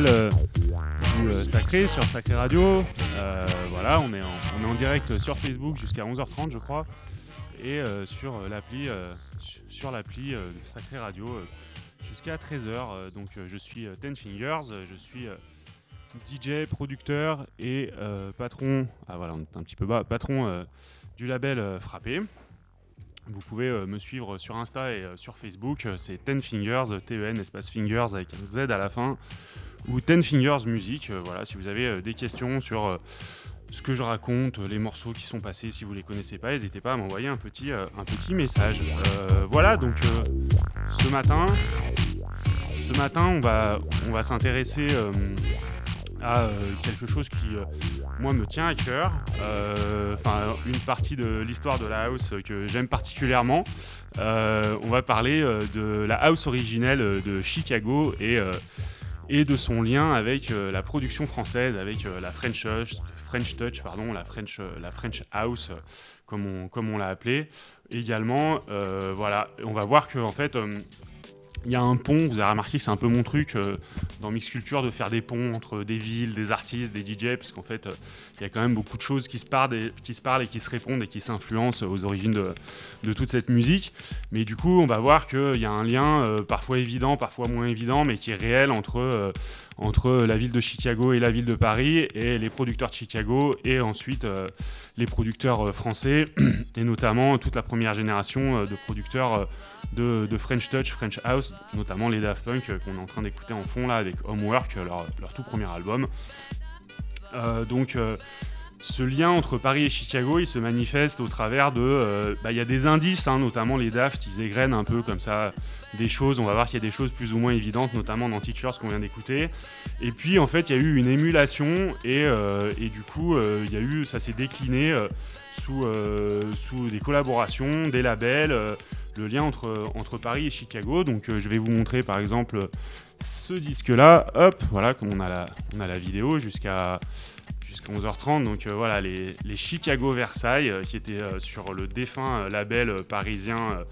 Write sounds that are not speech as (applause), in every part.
euh, euh, Sacré sur Sacré Radio. Euh, voilà, on est, en, direct sur Facebook jusqu'à 11h30 je crois et sur l'appli su- sur l'appli Sacré Radio jusqu'à 13h. Euh, donc je suis Ten Fingers, je suis DJ, producteur et patron. Ah voilà, on est un petit peu bas, patron du label Frappé. Vous pouvez me suivre sur Insta et sur Facebook. C'est Ten Fingers, T-E-N, espace Fingers avec un Z à la fin. Ou Ten Fingers Music. euh, voilà, si vous avez euh, des questions sur euh, ce que je raconte, les morceaux qui sont passés, si vous les connaissez pas, n'hésitez pas à m'envoyer un petit, message. Voilà, donc ce matin, ce matin, on va, on va s'intéresser à quelque chose qui, moi, me tient à cœur. Enfin, une partie de l'histoire de la house que j'aime particulièrement. On va parler de la house originelle de Chicago et, et de son lien avec euh, la production française, avec euh, la French French Touch, pardon, la French, euh, la French House, comme on, comme on l'a appelé. Également, voilà, on va voir que en fait. Il y a un pont, vous avez remarqué que c'est un peu mon truc euh, dans Mix Culture de faire des ponts entre des villes, des artistes, des DJ, parce qu'en fait, euh, il y a quand même beaucoup de choses qui se, parlent et, qui se répondent et qui s'influencent aux origines de, toute cette musique. Mais du coup, on va voir qu'il y a un lien euh, parfois évident, parfois moins évident, mais qui est réel entre, entre la ville de Chicago et la ville de Paris, et les producteurs de Chicago, et ensuite les producteurs français, (clears throat) et notamment toute la première génération de producteurs. De, French Touch, French House, notamment les Daft Punk euh, qu'on est en train d'écouter en fond là avec Homework, euh, leur, tout premier album. Euh, donc ce lien entre Paris et Chicago, il se manifeste au travers de... bah, Il y a des indices, hein, notamment les Daft, ils égrènent un peu comme ça des choses. On va voir qu'il y a des choses plus ou moins évidentes, notamment dans Teachers qu'on vient d'écouter. Et puis en fait, il y a eu une émulation et, et du coup, y a eu, ça s'est décliné sous, sous des collaborations, des labels, le lien entre, Paris et Chicago. Donc euh, je vais vous montrer par exemple ce disque-là. Hop, voilà, comme on a la, on vidéo jusqu'à jusqu'à 11h30. Donc euh, voilà, les, les Chicago Versailles, euh, qui étaient sur le défunt label parisien.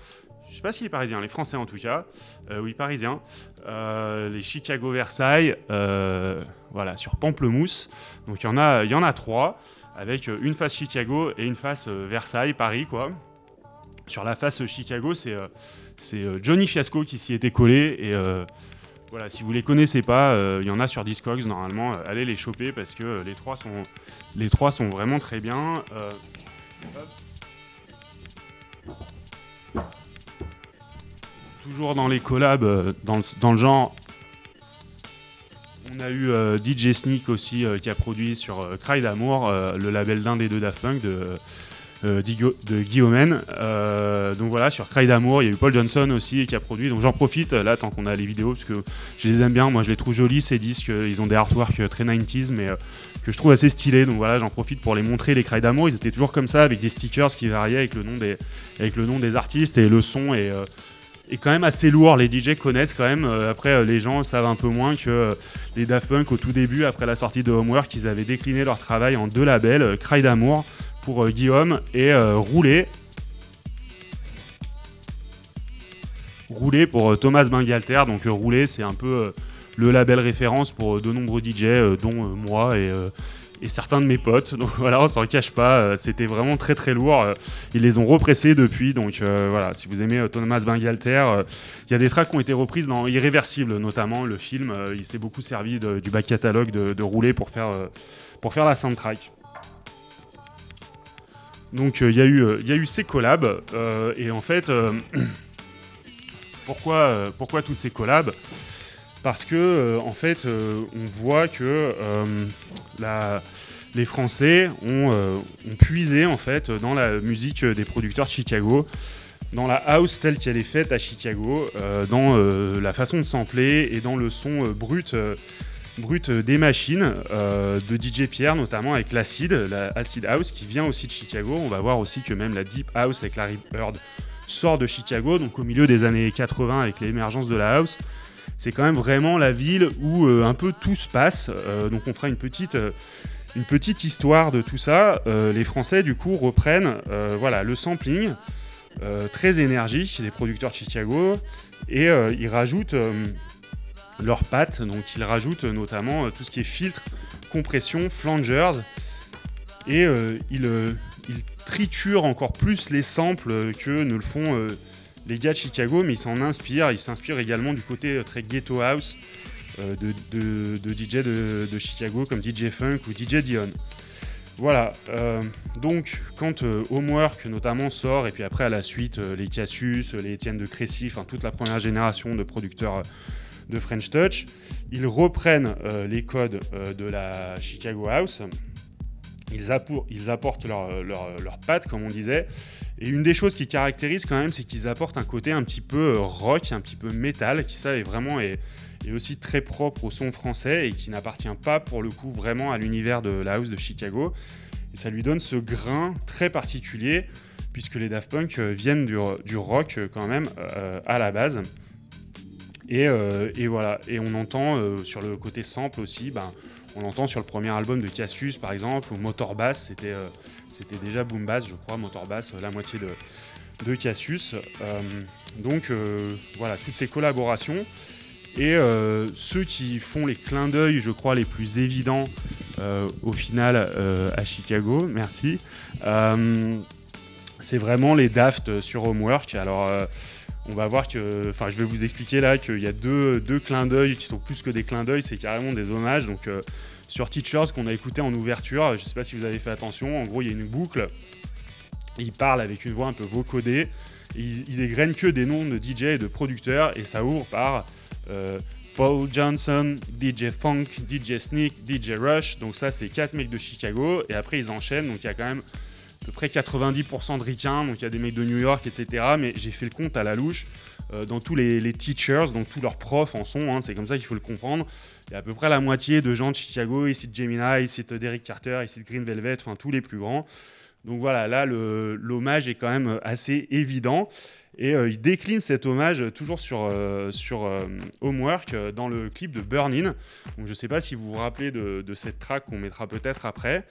je sais pas s'il est parisien, les Français en tout cas. Oui, parisien. Les Chicago Versailles, euh, voilà, sur Pamplemousse. Donc il y en a, y en a trois, avec une face Chicago et une face Versailles, Paris, quoi. Sur la face euh, Chicago, c'est euh, euh, Johnny Fiasco qui s'y était collé et voilà, si vous les connaissez pas, il y en a sur Discogs normalement. allez les choper parce que les trois sont les trois sont vraiment très bien. Toujours dans les collabs, dans, le- genre. On a eu DJ Sneak aussi qui a produit sur euh, Cry d'amour, le label d'un des deux Daft Punk de, de Guillaume. Euh, donc voilà, sur Cry d'amour, il y a eu Paul Johnson aussi qui a produit. Donc j'en profite euh, là tant qu'on a les vidéos parce que je les aime bien. Moi je les trouve jolis ces disques. euh, Ils ont des artworks euh, très 90s mais euh, que je trouve assez stylés. Donc voilà, j'en profite pour les montrer. Les Cry d'amour, ils étaient toujours comme ça avec des stickers qui variaient avec le nom des, artistes et le son est, euh, est quand même assez lourd. Les DJ connaissent quand même. Euh, après, euh, les gens savent un peu moins que euh, les Daft Punk, au tout début, après la sortie de Homework, ils avaient décliné leur travail en deux labels, euh, Cry d'amour pour euh, Guillaume et euh, Rouler. Pour Thomas Bangalter. Donc Roulé, c'est un peu le label référence pour de nombreux DJ, dont moi et certains de mes potes. (laughs) Donc voilà, on s'en cache pas, euh, c'était vraiment très très lourd. Euh, ils les ont repressés depuis, donc euh, voilà, si vous aimez Thomas Bangalter, il y a des tracks qui ont été reprises dans Irréversible, notamment le film. il s'est beaucoup servi du back catalogue de, de Rouler pour faire, pour faire la soundtrack. Donc il y, a eu, y a eu ces collabs, et en fait, (clears throat) pourquoi, toutes ces collabs? Parce que euh, en fait euh, on voit que euh, les Français ont, puisé en fait dans la musique des producteurs de Chicago, dans la house telle qu'elle est faite à Chicago, dans la façon de sampler et dans le son brut brut des machines de DJ Pierre, notamment avec l'acid, la house qui vient aussi de Chicago. On va voir aussi que même la deep house avec Larry Bird sort de Chicago, donc au milieu des années 80 avec l'émergence de la house c'est quand même vraiment la ville où euh, un peu tout se passe. Euh, donc on fera une petite, euh, une petite histoire de tout ça. les Français du coup reprennent voilà, le sampling, très énergique des producteurs de Chicago, et ils rajoutent leurs pattes. Donc ils rajoutent notamment tout ce qui est filtre, compression, flangers, et ils, ils triturent encore plus les samples que ne le font les gars de Chicago, mais ils s'en inspirent. Ils s'inspirent également du côté euh, très ghetto house euh, de, DJ de, Chicago comme DJ Funk ou DJ Dion. Voilà, euh, donc quand Homework notamment sort, et puis après à la suite les Cassius, les Etienne de Crécy, enfin toute la première génération de producteurs de French Touch, ils reprennent les codes de la Chicago House, ils, apportent leur, leur, patte, comme on disait. Et une des choses qui caractérise quand même, c'est qu'ils apportent un côté un petit peu euh, rock, un petit peu métal, qui ça est vraiment est, aussi très propre au son français et qui n'appartient pas pour le coup vraiment à l'univers de la house de Chicago. Et ça lui donne ce grain très particulier, puisque les Daft Punk euh, viennent du, rock euh, quand même à la base. Et, voilà, et on entend sur le côté sample aussi, ben, on l'entend sur le premier album de Cassius par exemple, ou Motor Bass, c'était euh, déjà Boom Bass, je crois, Motor Bass, la moitié de, de Cassius. Euh, donc euh, voilà, toutes ces collaborations. Et ceux qui font les clins d'œil, je crois, les plus évidents au final à Chicago, merci, c'est vraiment les Daft sur Homework. Alors on va voir que, enfin, je vais vous expliquer là qu'il y a deux, deux clins d'œil qui sont plus que des clins d'œil, c'est carrément des hommages. Donc, euh, sur Teachers qu'on a écouté en ouverture, je ne sais pas si vous avez fait attention, en gros, il y a une boucle. Ils parlent avec une voix un peu vocodée. Ils, ils égrènent que des noms de DJ et de producteurs et ça ouvre par euh, Paul Johnson, DJ Funk, DJ Sneak, DJ Rush. Donc ça, c'est quatre mecs de Chicago. Et après, ils enchaînent. Donc il y a quand même à peu près 90% de ricains, donc il y a des mecs de New York, etc. Mais j'ai fait le compte à la louche euh, dans tous les, teachers, donc tous leurs profs en son, hein, c'est comme ça qu'il faut le comprendre. Il y a à peu près la moitié de gens de Chicago, ici de Gemini, ici de Derek Carter, ici de Green Velvet, enfin tous les plus grands. Donc voilà, là l'hommage est quand même assez évident. Et euh, il décline cet hommage toujours sur, euh, sur Homework dans le clip de Burnin. Donc je ne sais pas si vous vous rappelez de, de cette track qu'on mettra peut-être après.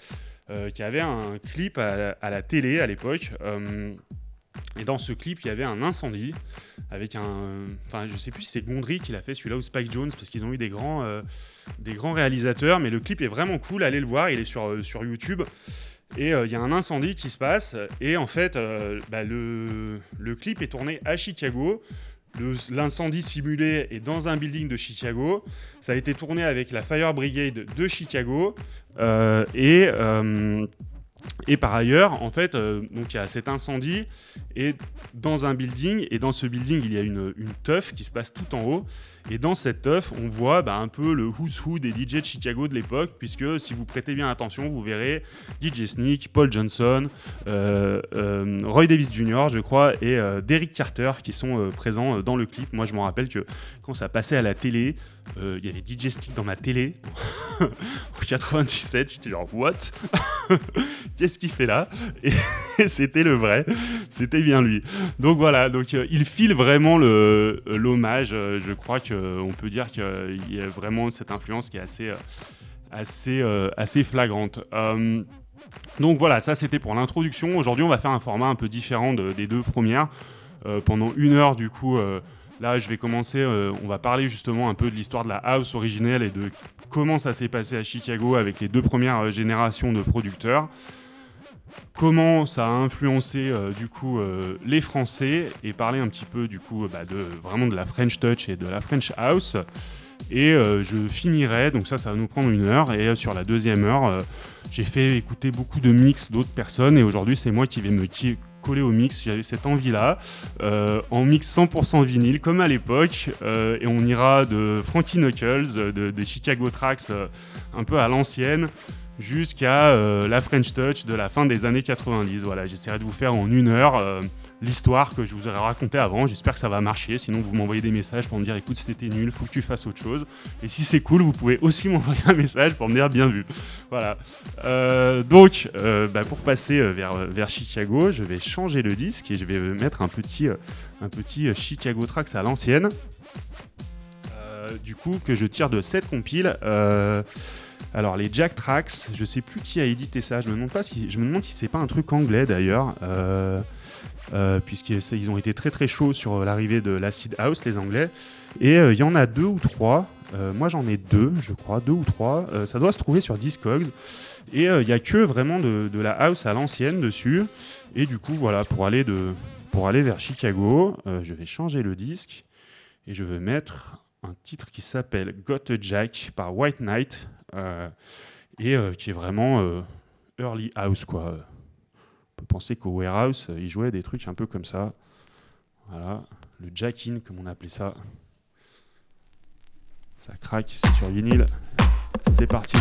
Euh, qui avait un clip à la, télé à l'époque. Euh, et dans ce clip, il y avait un incendie avec un. Enfin, je sais plus si c'est Gondry qui l'a fait celui-là ou Spike Jones parce qu'ils ont eu des grands, euh, des grands réalisateurs. Mais le clip est vraiment cool. Allez le voir. Il est sur, sur YouTube. Et il y a un incendie qui se passe. Et en fait, bah, le, le, clip est tourné à Chicago. L'incendie simulé est dans un building de Chicago. Ça a été tourné avec la Fire Brigade de Chicago. Euh, et euh, et par ailleurs, en fait, euh, donc il y a cet incendie et dans un building, et dans ce building, il y a une, une teuf qui se passe tout en haut. Et dans cette teuf, on voit bah, un peu le who's who des DJ de Chicago de l'époque, puisque si vous prêtez bien attention, vous verrez DJ Sneak, Paul Johnson, Roy Davis Jr., je crois, et Derek Carter qui sont présents dans le clip. Moi, je me rappelle que quand ça passait à la télé, euh, il y avait DJ Stick dans ma télé (laughs) en 97. J'étais genre, what? (laughs) Qu'est-ce qu'il fait là? Et (laughs) c'était le vrai, c'était bien lui. Donc voilà, donc euh, il file vraiment l'hommage. Euh, je crois qu'on peut dire qu'il y a vraiment cette influence qui est assez, assez, assez flagrante. donc voilà, ça c'était pour l'introduction. Aujourd'hui, on va faire un format un peu différent des deux premières. pendant une heure, du coup Là, je vais commencer, euh, on va parler justement un peu de l'histoire de la house originelle et de comment ça s'est passé à Chicago avec les deux premières euh, générations de producteurs. Comment ça a influencé euh, du coup les Français et parler un petit peu du coup bah, de vraiment de la French Touch et de la French House. Et je finirai, donc ça, ça va nous prendre une heure. Et sur la deuxième heure, j'ai fait écouter beaucoup de mix d'autres personnes. Et aujourd'hui, c'est moi qui vais me coller au mix. J'avais cette envie-là, euh, en mix 100% vinyle, comme à l'époque. Euh, et on ira de Frankie Knuckles, euh, de, des Chicago Tracks, un peu à l'ancienne, jusqu'à la French Touch de la fin des années 90. Voilà, j'essaierai de vous faire en une heure l'histoire que je vous aurais racontée avant. J'espère que ça va marcher. Sinon, vous m'envoyez des messages pour me dire écoute, c'était nul, faut que tu fasses autre chose. Et si c'est cool, vous pouvez aussi (laughs) m'envoyer un message pour me dire bien vu. Voilà. Euh, donc, euh, bah, pour passer euh, vers, vers Chicago, je vais changer le disque et je vais mettre un petit, un petit Chicago Tracks à l'ancienne. Du coup, que je tire de cette compile. Alors les Jack Tracks, je sais plus qui a édité ça. Je me demande pas si, je me demande si c'est pas un truc anglais d'ailleurs, euh, puisqu'ils ont été très très chauds sur l'arrivée de l'acid house les Anglais. Et euh, il y en a deux ou trois. Euh, moi j'en ai deux, je crois, deux ou trois. Euh, ça doit se trouver sur Discogs. Et euh, il y a que vraiment de, la house à l'ancienne dessus. Et du coup voilà pour aller de pour aller vers Chicago, euh, je vais changer le disque et je vais mettre un titre qui s'appelle Got a Jack par White Knight euh, et euh, qui est vraiment euh, early house quoi. On peut penser qu'au warehouse euh, ils jouaient des trucs un peu comme ça. Voilà, le jack-in comme on appelait ça. Ça craque, c'est sur vinyle. C'est parti.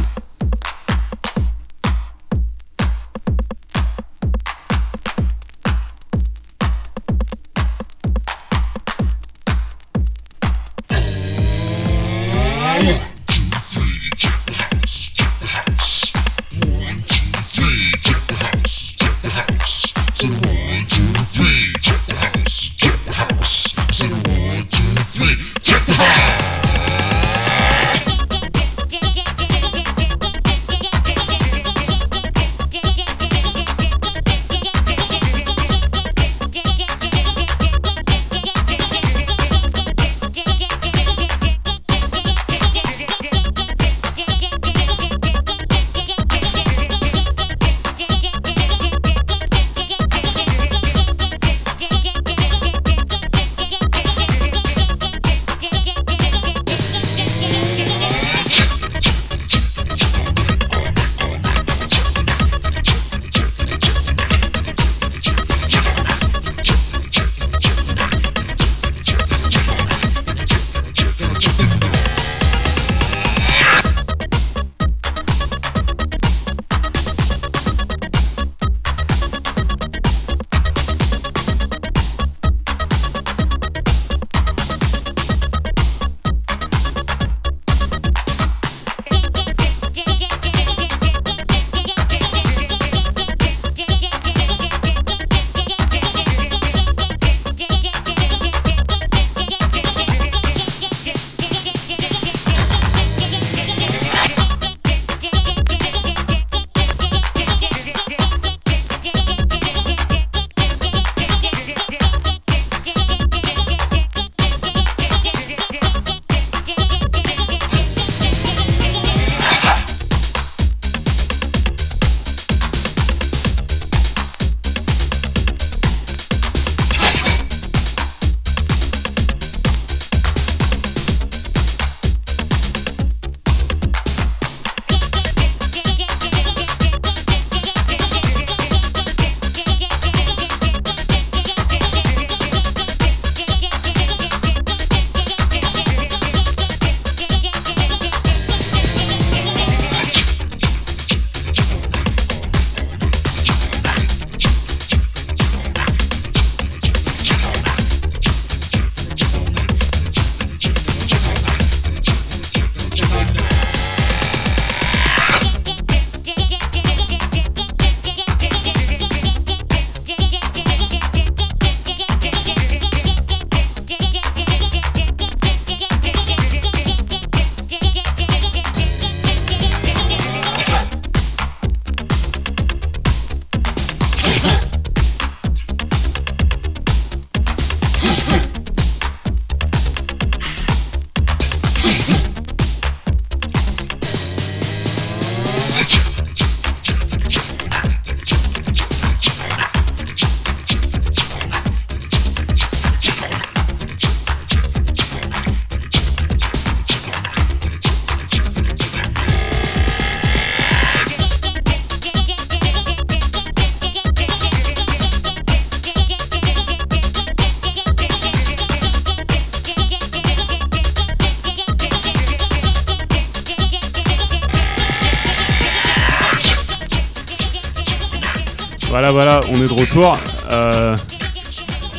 Euh,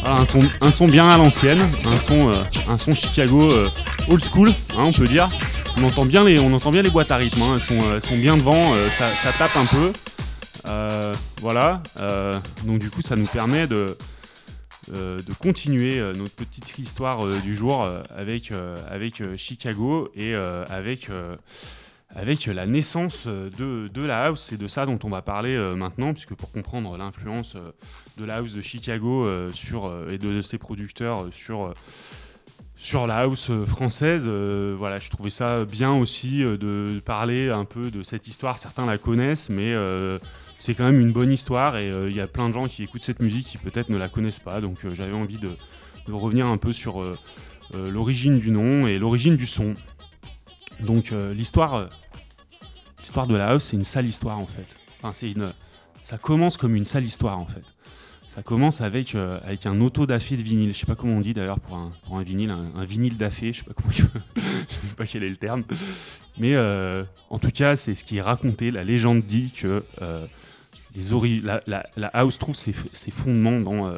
un, son, bien à l'ancienne, un son, euh, un son Chicago euh, old school, hein, on peut dire. On entend bien les, on entend bien les boîtes à rythme, hein, elles, sont, elles, sont, bien devant, ça, ça, tape un peu. voilà, donc du coup ça nous permet de, de continuer notre petite histoire du jour avec, avec Chicago et avec avec la naissance de, de, la house. C'est de ça dont on va parler euh, maintenant, puisque pour comprendre l'influence euh, de la house de Chicago euh, sur, et de, ses producteurs sur, sur la house française, voilà, je trouvais ça bien aussi de parler un peu de cette histoire. Certains la connaissent, mais c'est quand même une bonne histoire et il y a plein de gens qui écoutent cette musique qui peut-être ne la connaissent pas. Donc j'avais envie de, revenir un peu sur l'origine du nom et l'origine du son. Donc l'histoire l'histoire de la house, c'est une sale histoire en fait. Enfin, c'est une, ça commence comme une sale histoire en fait. Ça commence avec, euh, avec un auto d'affaire de vinyle. Je sais pas comment on dit d'ailleurs pour un, pour un vinyle, un, vinyle d'affaire. Je sais pas comment, (laughs) je sais pas quel est le terme. Mais euh, en tout cas, c'est ce qui est raconté. La légende dit que euh, les la, la, house trouve ses, ses fondements dans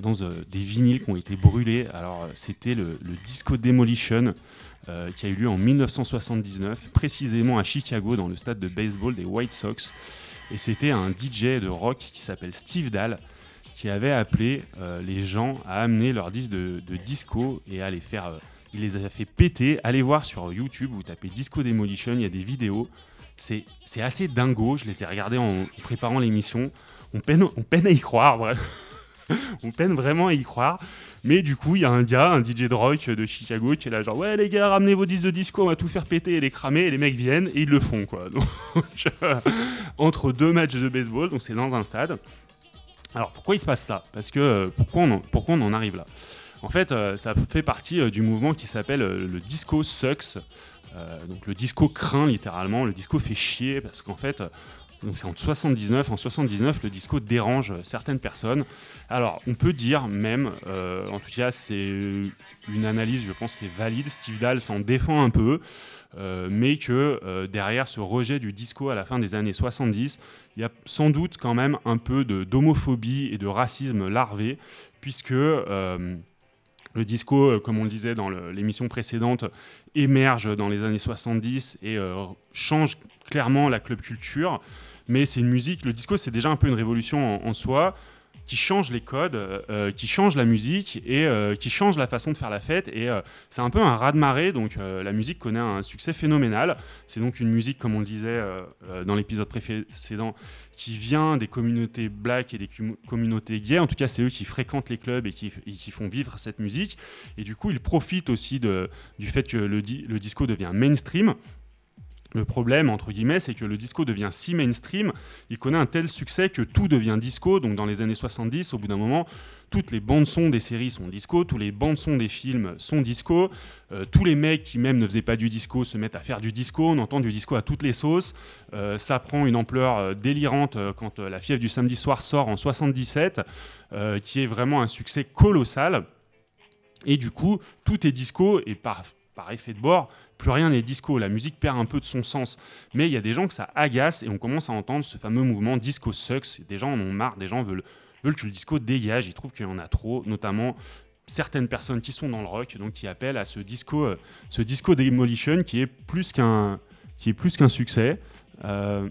dans des vinyles qui ont été brûlés. Alors, c'était le, le, Disco Demolition euh, qui a eu lieu en 1979, précisément à Chicago, dans le stade de baseball des White Sox. Et c'était un DJ de rock qui s'appelle Steve Dahl qui avait appelé euh, les gens à amener leurs disques de, disco et à les faire. Euh, il les a fait péter. Allez voir sur YouTube, vous tapez Disco Demolition, il y a des vidéos. C'est assez dingo, je les ai regardés en préparant l'émission. On peine, on peine à y croire, (laughs) on peine vraiment à y croire. Mais du coup, il y a un gars, un DJ de rock de Chicago, qui est là, genre, ouais, les gars, ramenez vos disques de disco, on va tout faire péter et les cramer. Et les mecs viennent et ils le font, quoi. (laughs) Donc, entre deux matchs de baseball, donc c'est dans un stade. Alors, pourquoi il se passe ça? Parce que, euh, pourquoi on, en, pourquoi on en arrive là? En fait, euh, ça fait partie euh, du mouvement qui s'appelle le disco sucks. donc le disco craint littéralement, le disco fait chier parce qu'en fait donc c'est en 79. En 79, le disco dérange certaines personnes. Alors, on peut dire même, euh, en tout cas, c'est une analyse, je pense, qui est valide. Steve Dahl s'en défend un peu, euh, mais que euh, derrière ce rejet du disco à la fin des années 70, il y a sans doute quand même un peu d'homophobie et de racisme larvé, puisque le disco, comme on le disait dans l'émission précédente, émerge dans les années 70 et change clairement la club culture mais c'est une musique, le disco c'est déjà un peu une révolution en, soi qui change les codes, euh, qui change la musique et euh, qui change la façon de faire la fête. Et euh, c'est un peu un raz-de-marée, donc la musique connaît un succès phénoménal. C'est donc une musique, comme on le disait dans l'épisode précédent, qui vient des communautés black et des communautés gays. En tout cas, c'est eux qui fréquentent les clubs et qui, font vivre cette musique. Et du coup, ils profitent aussi du fait que le disco devient mainstream. Le problème, entre guillemets, c'est que le disco devient si mainstream, il connaît un tel succès que tout devient disco. Donc dans les années 70, au bout d'un moment, toutes les bandes-son des séries sont disco, tous les bandes-son des films sont disco, euh, tous les mecs qui même ne faisaient pas du disco se mettent à faire du disco, on entend du disco à toutes les sauces. Euh, ça prend une ampleur euh, délirante quand La fièvre du samedi soir sort en 77, qui est vraiment un succès colossal. Et du coup, tout est disco, et par, par effet de bord, plus rien n'est disco, la musique perd un peu de son sens. Mais il y a des gens que ça agace et on commence à entendre ce fameux mouvement disco sucks. Des gens en ont marre, des gens veulent, veulent que le disco dégage, ils trouvent qu'il y en a trop, notamment certaines personnes qui sont dans le rock, donc qui appellent à ce disco, euh, ce disco demolition qui est plus qu'un, qui est plus qu'un succès. Euh,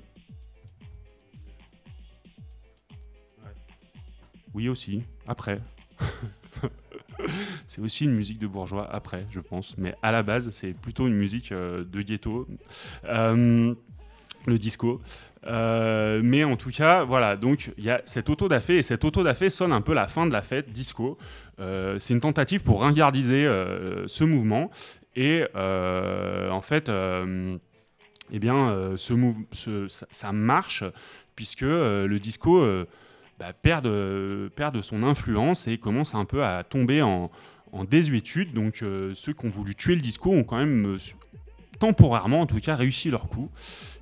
oui aussi, après. (laughs) (laughs) c'est aussi une musique de bourgeois après, je pense. Mais à la base, c'est plutôt une musique euh, de ghetto. Euh, le disco. Euh, mais en tout cas, voilà, donc il y a cette auto da et cette auto da sonne un peu la fin de la fête disco. c'est une tentative pour ringardiser ce mouvement. Et en fait, eh bien, ça, marche puisque le disco bah, perd, perd, son influence et commence un peu à tomber en, en désuétude. Donc euh, ceux qui ont voulu tuer le disco ont quand même euh, temporairement en tout cas, réussi leur coup,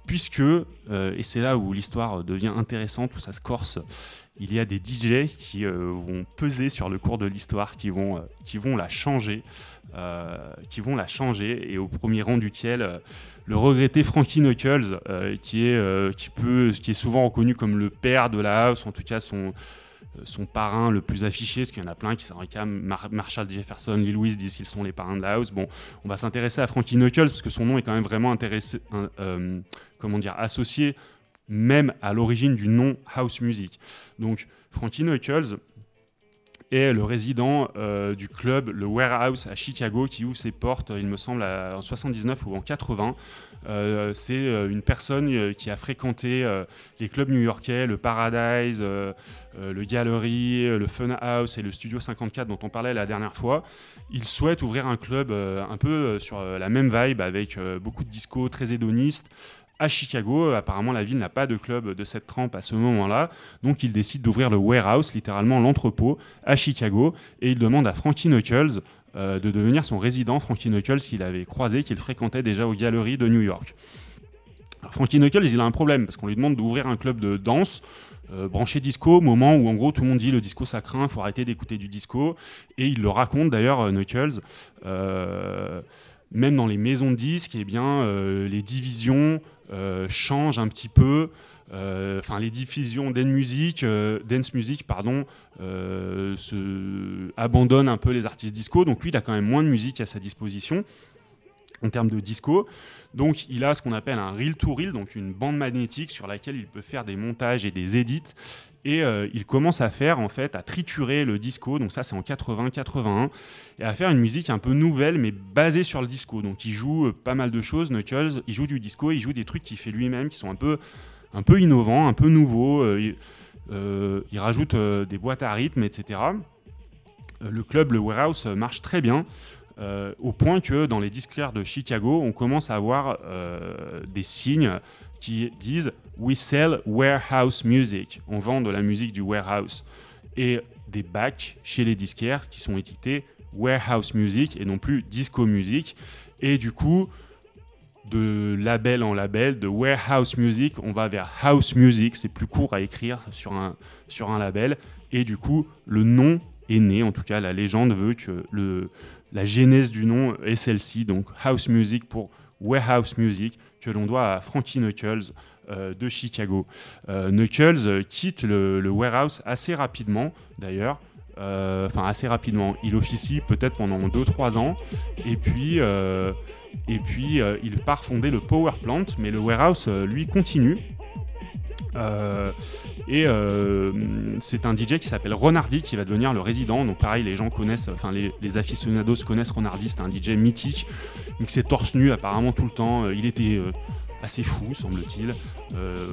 puisque, et c'est là où l'histoire devient intéressante, où ça se corse, il y a des DJ qui vont peser sur le cours de l'histoire, qui, vont qui vont la changer, qui vont la changer, et au premier rang duquel le regretté Frankie Knuckles, euh, qui, est, euh, qui, peut, qui est souvent reconnu comme le père de la house, en tout cas son, euh, son parrain le plus affiché, parce qu'il y en a plein qui s'en réclament. Marshall Jefferson, Lee Lewis disent qu'ils sont les parrains de la house. Bon, on va s'intéresser à Frankie Knuckles, parce que son nom est quand même vraiment intéressé, comment dire, associé même à l'origine du nom house music. Donc, Frankie Knuckles, est le résident euh, du club, le Warehouse à Chicago, qui ouvre ses portes, il me semble, en 79 ou en 80. Euh, c'est euh, une personne qui a fréquenté les clubs new-yorkais, le Paradise, le Gallery, le Funhouse et le Studio 54 dont on parlait la dernière fois. Il souhaite ouvrir un club un peu sur la même vibe, avec beaucoup de disco très hédonistes, à Chicago. Apparemment, la ville n'a pas de club de cette trempe à ce moment-là. Donc, il décide d'ouvrir le warehouse, littéralement l'entrepôt, à Chicago. Et il demande à Frankie Knuckles euh, de devenir son résident. Frankie Knuckles, qu'il avait croisé, qu'il fréquentait déjà aux galeries de New York. Alors, Frankie Knuckles, il a un problème parce qu'on lui demande d'ouvrir un club de danse. Euh, branché disco, moment où en gros tout le monde dit le disco ça craint, faut arrêter d'écouter du disco. Et il le raconte d'ailleurs, euh, Knuckles même dans les maisons de disques, eh bien, les divisions euh, change un petit peu. Euh, enfin, les diffusions dance music, euh, dance music pardon, abandonnent un peu les artistes disco. Donc lui, il a quand même moins de musique à sa disposition en termes de disco. Donc il a ce qu'on appelle un reel to reel, donc une bande magnétique sur laquelle il peut faire des montages et des edits. Et euh, il commence à faire, en fait, à triturer le disco, donc ça c'est en 80-81, et à faire une musique un peu nouvelle, mais basée sur le disco. Donc il joue euh, pas mal de choses, Knuckles, il joue du disco, il joue des trucs qu'il fait lui-même, qui sont un peu, un peu innovants, un peu nouveaux. Euh, il, rajoute des boîtes à rythme, etc. le club, le warehouse, marche très bien. au point que dans les disquaires de Chicago, on commence à avoir des signes qui disent We sell warehouse music. On vend de la musique du warehouse. Et des bacs chez les disquaires qui sont étiquetés warehouse music et non plus disco music. Et du coup, de label en label, de warehouse music, on va vers house music. C'est plus court à écrire sur un, sur un label. Et du coup, le nom est né. En tout cas, la légende veut que le, la genèse du nom est celle-ci. Donc, house music pour warehouse music que l'on doit à Frankie Knuckles euh, de Chicago. Euh, Knuckles euh, quitte le, warehouse assez rapidement, d'ailleurs. Enfin, assez rapidement. Il officie peut-être pendant 2-3 ans. Et puis, et puis il part fonder le Power Plant. Mais le warehouse, lui, continue. Et c'est un DJ qui s'appelle Ronardi qui va devenir le résident. Donc pareil, les gens connaissent, enfin les, aficionados connaissent Ronardi, c'est un DJ mythique, donc c'est torse nu apparemment tout le temps. Il était assez fou, semble-t-il. Euh,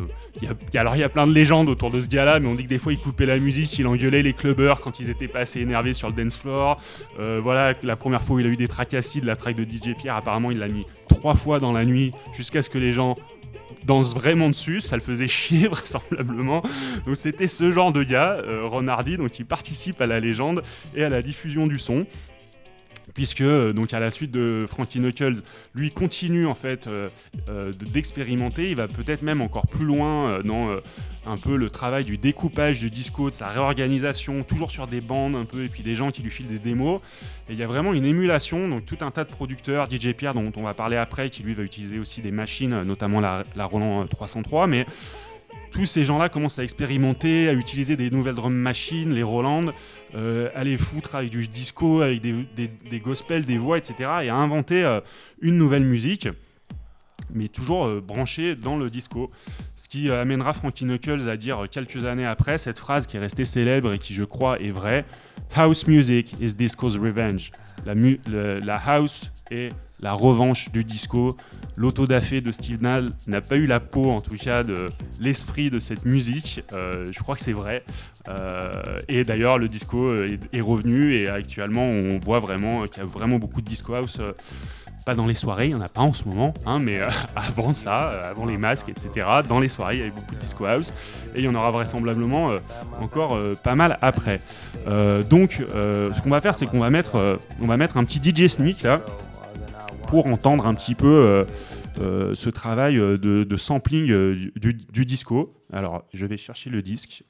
alors il y a plein de légendes autour de ce gars-là, mais on dit que des fois il coupait la musique, il engueulait les clubbers quand ils étaient pas assez énervés sur le dance floor. Euh, voilà, la première fois où il a eu des tracassis de la track de DJ Pierre, apparemment il l'a mis trois fois dans la nuit jusqu'à ce que les gens dansent vraiment dessus, ça le faisait chier (laughs) vraisemblablement. Donc c'était ce genre de gars, euh, Ron Hardy, il participe à la légende et à la diffusion du son puisque euh, donc à la suite de Frankie Knuckles, lui continue en fait euh, euh, d'expérimenter. Il va peut-être même encore plus loin dans un peu le travail du découpage du disco, de sa réorganisation, toujours sur des bandes un peu, et puis des gens qui lui filent des démos. Et il y a vraiment une émulation, donc tout un tas de producteurs, DJ Pierre dont on va parler après, qui lui va utiliser aussi des machines, notamment la, la Roland 303, mais tous ces gens-là commencent à expérimenter, à utiliser des nouvelles drum machines, les Roland, euh, à les foutre avec du disco, avec des, gospels, des voix, etc. et à inventer euh, une nouvelle musique, mais toujours euh, branchée dans le disco. Ce qui amènera Frankie Knuckles à dire quelques années après cette phrase qui est restée célèbre et qui, je crois, est vraie House music is disco's revenge. La house est la revanche du disco. L'autodafé de Steve Nall n'a pas eu la peau, en tout cas, de l'esprit de cette musique. Euh, je crois que c'est vrai. Euh, et d'ailleurs, le disco est, revenu et actuellement, on voit vraiment qu'il y a vraiment beaucoup de disco house. Euh, pas dans les soirées, il n'y en a pas en ce moment, hein, mais (laughs) avant ça, avant les masques, etc., dans les soirées, il y avait beaucoup de disco house, et il y en aura vraisemblablement encore pas mal après. donc, ce qu'on va faire, c'est qu'on va mettre, va mettre un petit DJ sneak là, pour entendre un petit peu ce travail de, sampling du, disco. Alors, je vais chercher le disque.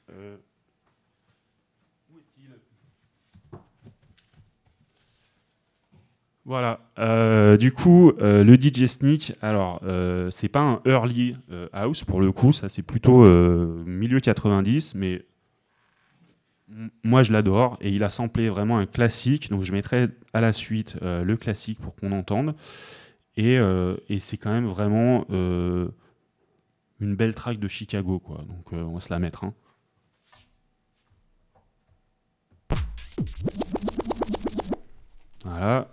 Voilà. Euh, du coup, euh, le DJ Sneak, alors euh, c'est pas un early house pour le coup, ça c'est plutôt milieu 90, mais moi je l'adore et il a samplé vraiment un classique, donc je mettrai à la suite le classique pour qu'on entende. Et, c'est quand même vraiment une belle track de Chicago, quoi. Donc on va se la mettre. Hein. Voilà.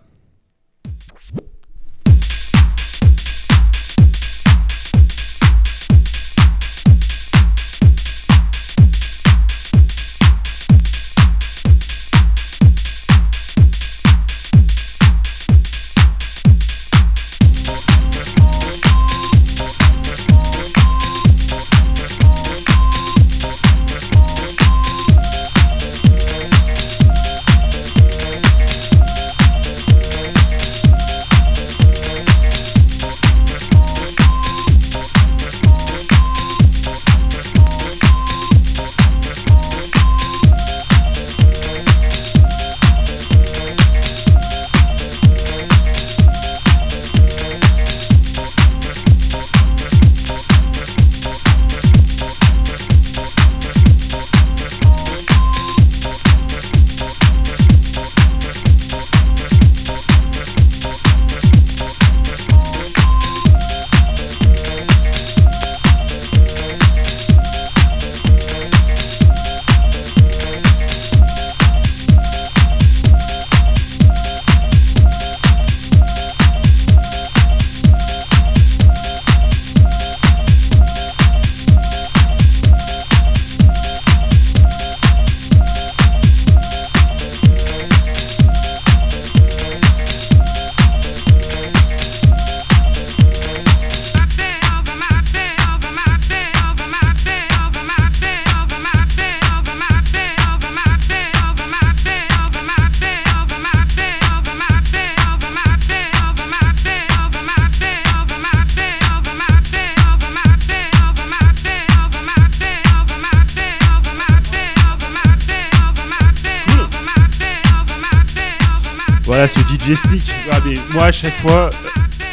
Moi à chaque fois,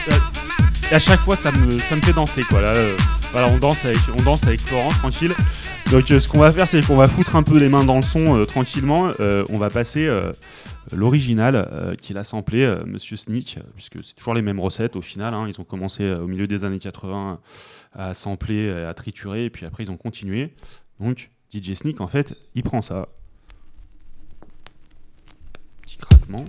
euh, à chaque fois ça me, ça me fait danser quoi. Là, euh, voilà, on danse avec, on danse avec Florent tranquille. Donc euh, ce qu'on va faire, c'est qu'on va foutre un peu les mains dans le son tranquillement. on va passer l'original qu'il a samplé, Monsieur Sneak, puisque c'est toujours les mêmes recettes au final. Hein. Ils ont commencé au milieu des années 80 à sampler, à triturer, et puis après ils ont continué. Donc DJ Sneak, en fait, il prend ça. Petit craquement.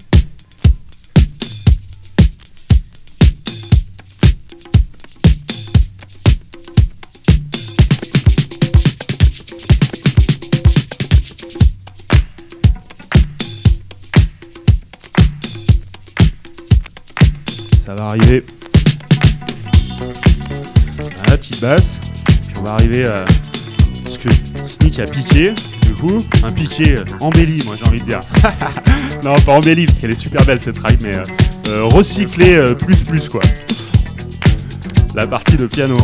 Ça va arriver. la petite basse. Puis on va arriver à ce que Sneak a piqué. Du coup, un piqué embelli, moi j'ai envie de dire. (laughs) non, pas embelli parce qu'elle est super belle cette track, mais euh, euh, euh, plus plus quoi. La partie de piano.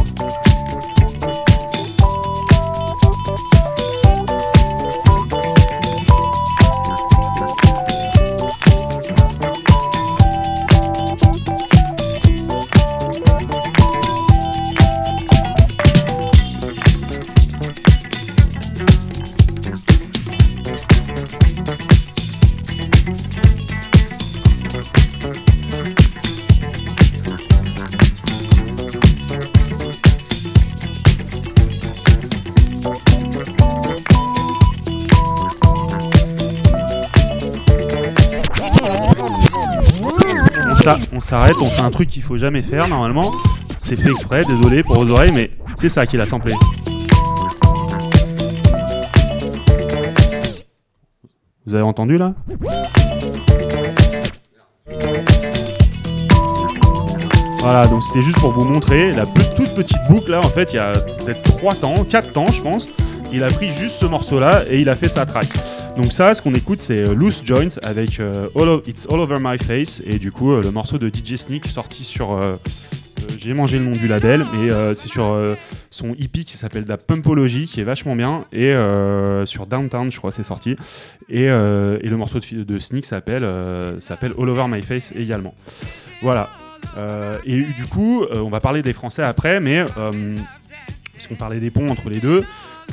Un truc qu'il faut jamais faire normalement. C'est fait exprès, désolé pour vos oreilles, mais c'est ça qu'il a samplé. Vous avez entendu là? Voilà, donc c'était juste pour vous montrer la toute petite boucle là. En fait, il y a peut-être 3 temps, 4 temps, je pense. Il a pris juste ce morceau là et il a fait sa track. Donc ça, ce qu'on écoute, c'est Loose Joint avec all It's All Over My Face et du coup le morceau de DJ Sneak sorti sur j'ai mangé le nom du label, mais c'est sur son EP qui s'appelle Da Pumpology, qui est vachement bien, et sur Downtown, je crois, c'est sorti. Et, le morceau de, de Sneak s'appelle s'appelle All Over My Face également. Voilà. et du coup, on va parler des Français après, mais puisqu'on parlait des ponts entre les deux,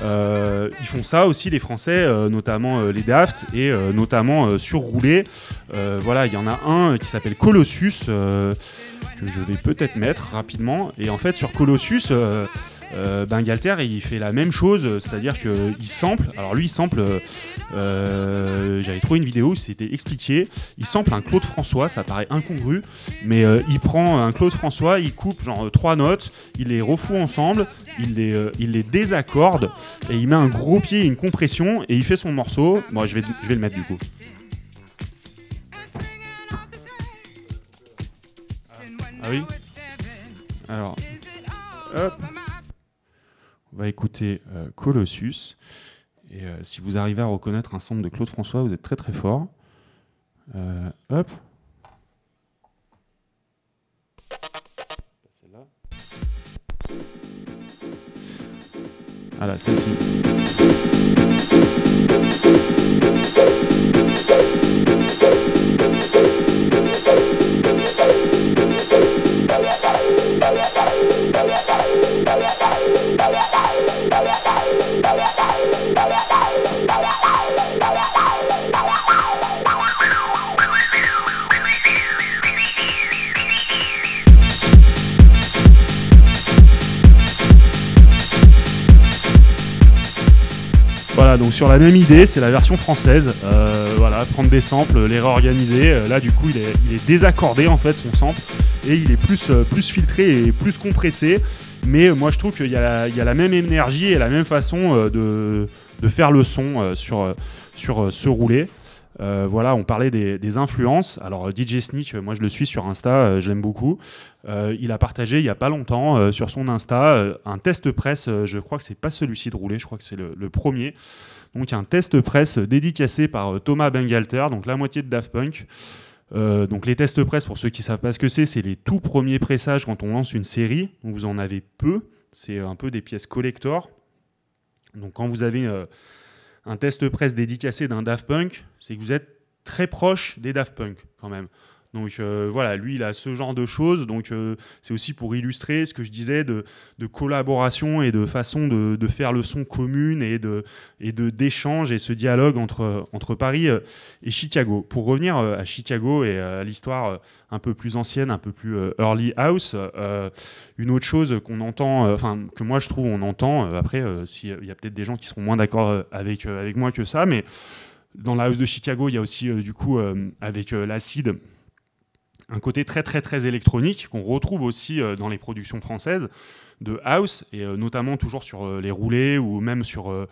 euh, ils font ça aussi les Français, euh, notamment euh, les Daft et notamment sur Roulé. voilà, il y en a un qui s'appelle Colossus que je vais peut-être mettre rapidement. Et en fait, sur Colossus, Bengalter il fait la même chose, c'est-à-dire qu'il sample, alors lui il sample, j'avais trouvé une vidéo où c'était expliqué, il sample un Claude François, ça paraît incongru, mais il prend un Claude François, il coupe genre trois notes, il les refoue ensemble, il les, il les désaccorde, et il met un gros pied, une compression, et il fait son morceau. Bon, je vais, je vais le mettre du coup. Ah oui Alors, hop. On va écouter euh, Colossus. Et euh, si vous arrivez à reconnaître un sample de Claude François, vous êtes très très fort. Euh, hop. Voilà, celle-ci. Voilà, donc sur la même idée, c'est la version française. Euh, voilà, prendre des samples, les réorganiser. Euh, là, du coup, il est, désaccordé en fait son sample et il est plus, euh, plus filtré et plus compressé. Mais moi, je trouve qu'il y, a la même énergie et la même façon de, faire le son sur, sur ce roulé. Euh, voilà, on parlait des, influences. Alors DJ Sneak, moi je le suis sur Insta, euh, j'aime beaucoup. Euh, il a partagé il y a pas longtemps sur son Insta un test presse. je crois que c'est pas celui-ci de rouler, je crois que c'est le, premier. Donc un test presse dédicacé par Thomas Bengalter, donc la moitié de Daft Punk. donc les tests presse, pour ceux qui savent pas ce que c'est, c'est les tout premiers pressages quand on lance une série. vous en avez peu. C'est un peu des pièces collector. Donc quand vous avez un test presse dédicacé d'un Daft Punk, c'est que vous êtes très proche des Daft Punk quand même. Donc euh, voilà, lui, il a ce genre de choses. Donc euh, c'est aussi pour illustrer ce que je disais de, collaboration et de façon de, faire le son commune et de et d'échange et ce dialogue entre entre Paris euh, et Chicago. Pour revenir à Chicago et à l'histoire un peu plus ancienne, un peu plus early house, une autre chose qu'on entend, enfin que moi je trouve on entend. après, il y a peut-être des gens qui seront moins d'accord avec avec moi que ça, mais dans la house de Chicago, il y a aussi du coup avec l'acide un côté très très très électronique qu'on retrouve aussi euh, dans les productions françaises de house et euh, notamment toujours sur euh, les roulés ou même sur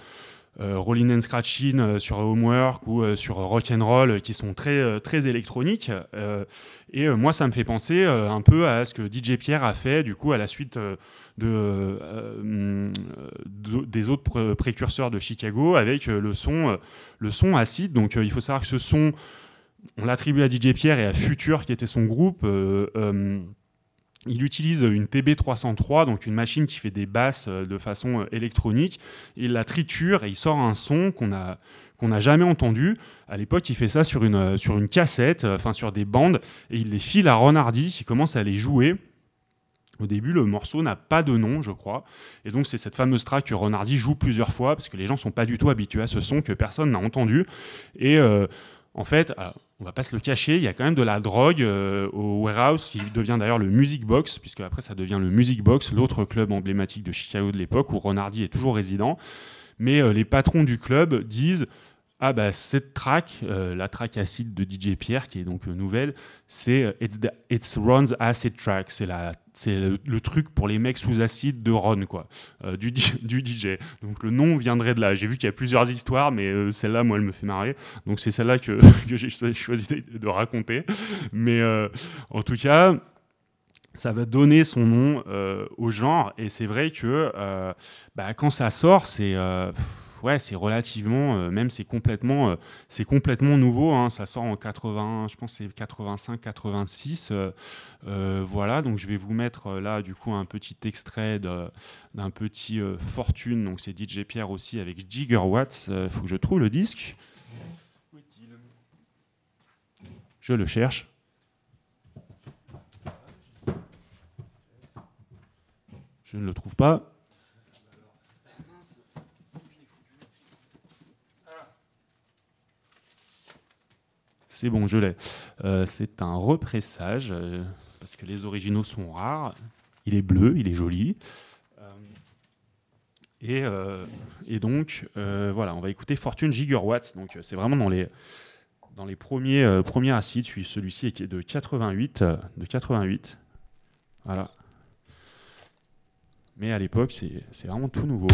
Rolling and Scratching, sur Homework ou sur Rock and Roll qui sont très très électroniques et moi ça me fait penser un peu à ce que DJ Pierre a fait du coup à la suite de, des autres précurseurs de Chicago avec le son le son acide. Donc il faut savoir que ce son on l'attribue à DJ Pierre et à Future, qui était son groupe. Euh, euh, il utilise une TB303, donc une machine qui fait des basses euh, de façon électronique. Il la triture et il sort un son qu'on a qu'on n'a jamais entendu. À l'époque, il fait ça sur une, sur une cassette, enfin sur des bandes, et il les file à Ron qui commence à les jouer. Au début, le morceau n'a pas de nom, je crois. Et donc, c'est cette fameuse track que Ron joue plusieurs fois, parce que les gens ne sont pas du tout habitués à ce son que personne n'a entendu. Et en fait, on va pas se le cacher, il y a quand même de la drogue euh, au warehouse qui devient d'ailleurs le Music Box, puisque après ça devient le Music Box, l'autre club emblématique de Chicago de l'époque où Ronardi est toujours résident. Mais euh, les patrons du club disent ah bah cette track, euh, la track acide de DJ Pierre, qui est donc nouvelle, c'est It's, Ron's Acid Track. C'est la c'est le, truc pour les mecs sous acide de Ron, quoi, euh, du, (laughs) du, DJ. Donc le nom viendrait de là. J'ai vu qu'il y a plusieurs histoires, mais euh, celle-là, moi, elle me fait marrer. Donc c'est celle-là que, (laughs) j'ai choisi de, raconter. Mais euh, en tout cas, ça va donner son nom au genre. Et c'est vrai que bah, quand ça sort, c'est ouais, c'est relativement, même c'est complètement, c'est complètement nouveau. Hein. ça sort en 80, je pense c'est 85, 86. voilà, donc je vais vous mettre là du coup un petit extrait d'un petit Fortune. Donc c'est DJ Pierre aussi avec Gigawatts. Il faut que je trouve le disque. Je le cherche. Je ne le trouve pas. C'est bon, je l'ai. Euh, c'est un repressage, euh, parce que les originaux sont rares. Il est bleu, il est joli. Euh, et, donc, voilà, on va écouter Fortune Gigawatts. Donc, c'est vraiment dans les, premiers, premiers acides. Celui-ci est de 88. de 88. Voilà. Mais à l'époque, c'est vraiment tout nouveau.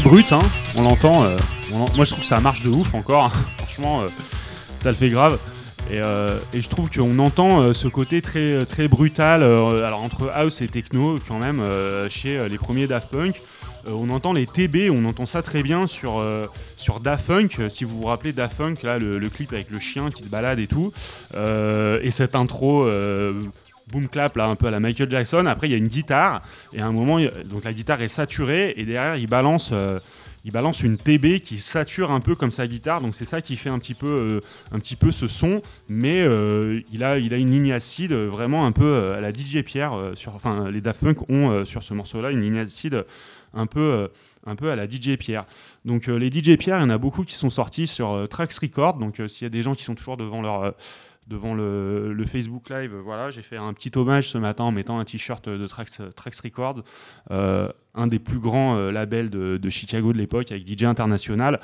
Brut, hein. on l'entend. Euh, moi, je trouve que ça marche de ouf encore. (laughs) Franchement, euh, ça le fait grave. Et, je trouve qu'on entend ce côté très, très brutal, alors entre house et techno quand même, chez les premiers Daft Punk. on entend les TB, on entend ça très bien sur, sur Daft. Si vous vous rappelez Daft Punk, là, le clip avec le chien qui se balade et tout. et cette intro boom clap là un peu à la Michael Jackson. Après il y a une guitare et à un moment donc la guitare est saturée et derrière il balance euh, il balance une TB qui sature un peu comme sa guitare donc c'est ça qui fait un petit peu euh, un petit peu ce son mais euh, il a il a une ligne acide vraiment un peu à la DJ Pierre sur enfin les Daft Punk ont sur ce morceau là une ligne acide un peu un peu à la DJ Pierre. Donc les DJ Pierre, il y en a beaucoup qui sont sortis sur Trax Record. Donc s'il y a des gens qui sont toujours devant leur devant le, Facebook Live. Voilà, j'ai fait un petit hommage ce matin en mettant un t-shirt de Trax, Records, euh, un des plus grands euh, labels de, Chicago de l'époque avec DJ International.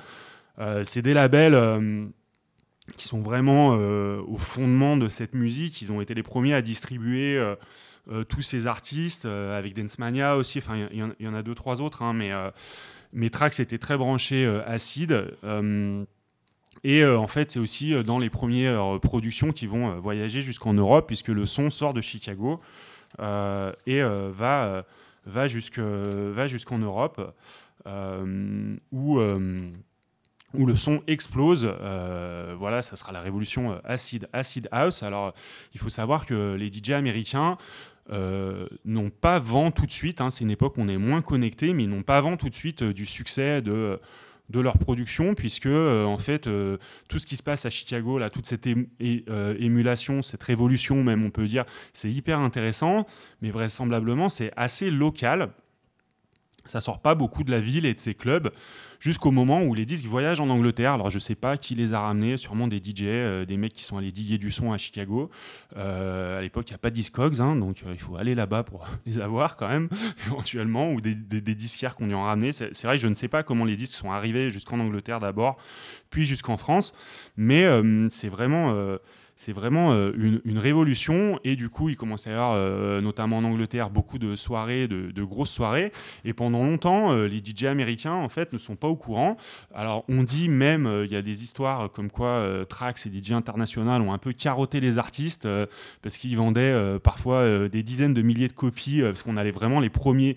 Euh, c'est des labels qui sont vraiment au fondement de cette musique. Ils ont été les premiers à distribuer tous ces artistes avec Dance Mania aussi. Enfin, il y, en a deux, trois autres, hein, mais, mais Trax était très branché acide. Et euh, en fait, c'est aussi euh, dans les premières productions qui vont euh, voyager jusqu'en Europe, puisque le son sort de Chicago et va, va jusqu'en Europe, où où le son explose. voilà, ça sera la révolution acid, acid house. Alors, il faut savoir que les DJ américains n'ont pas vent tout de suite. Hein, c'est une époque où on est moins connecté, mais ils n'ont pas vent tout de suite du succès de de leur production, puisque euh, en fait euh, tout ce qui se passe à Chicago, là, toute cette euh, émulation, cette révolution même, on peut dire, c'est hyper intéressant, mais vraisemblablement c'est assez local. Ça sort pas beaucoup de la ville et de ses clubs jusqu'au moment où les disques voyagent en Angleterre. Alors je sais pas qui les a ramenés, sûrement des DJ, euh, des mecs qui sont allés diguer du son à Chicago. Euh, à l'époque, il n'y a pas de Discogs, hein, donc euh, il faut aller là-bas pour (laughs) les avoir quand même, (laughs) éventuellement, ou des, des, disquaires qu'on y a ramenés. C'est vrai que je ne sais pas comment les disques sont arrivés jusqu'en Angleterre d'abord, puis jusqu'en France, mais c'est vraiment c'est vraiment euh, une, révolution. Et du coup, il commence à y avoir, euh, notamment en Angleterre, beaucoup de soirées, de, grosses soirées. Et pendant longtemps, euh, les DJ américains, en fait, ne sont pas au courant. Alors, on dit même, il y a des histoires comme quoi Trax et DJ International ont un peu carotté les artistes parce qu'ils vendaient parfois des dizaines de milliers de copies, parce qu'on allait vraiment les premiers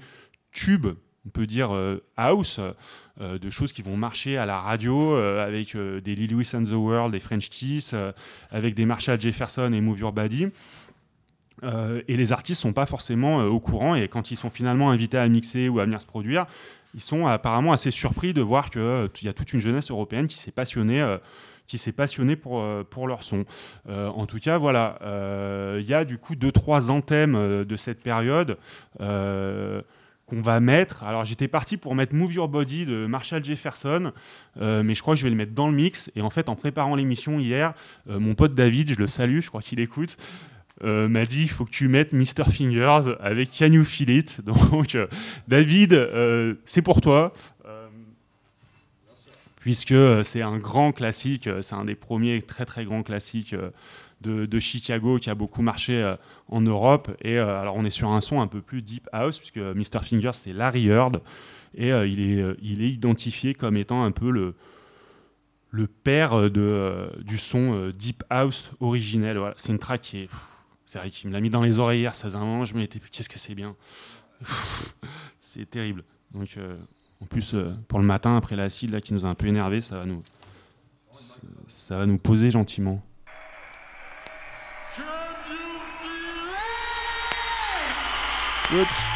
tubes, on peut dire house, euh, de choses qui vont marcher à la radio euh, avec euh, des Louis and the World, des French Kiss, euh, avec des Marshall Jefferson et Move Your Body. Et les artistes sont pas forcément au courant et quand ils sont finalement invités à mixer ou à venir se produire, ils sont apparemment assez surpris de voir qu'il y a toute une jeunesse européenne qui s'est passionnée, qui s'est passionnée pour, pour leur son. En tout cas, voilà, il y a du coup deux trois anthèmes de cette période. Qu'on va mettre. Alors j'étais parti pour mettre Move Your Body de Marshall Jefferson, euh, mais je crois que je vais le mettre dans le mix. Et en fait, en préparant l'émission hier, euh, mon pote David, je le salue, je crois qu'il écoute, euh, m'a dit il faut que tu mettes Mr. Fingers avec Can You Feel It? (laughs) Donc David, c'est pour toi. Puisque c'est un grand classique, c'est un des premiers très très grands classiques de, Chicago qui a beaucoup marché en Europe. Et euh, alors on est sur un son un peu plus deep house, puisque Mr. Fingers c'est Larry Heard, et euh, il, est, euh, il est identifié comme étant un peu le, le père de, du son deep house originel. C'est une track qui est... C'est vrai qu'il me l'a mis dans les oreilles hier, ça faisait un moment, je me disais, qu'est-ce que c'est bien. c'est terrible. Donc, en plus, pour le matin, après l'acide qui nous a un peu énervé, ça va nous, ça va nous poser gentiment. Oups.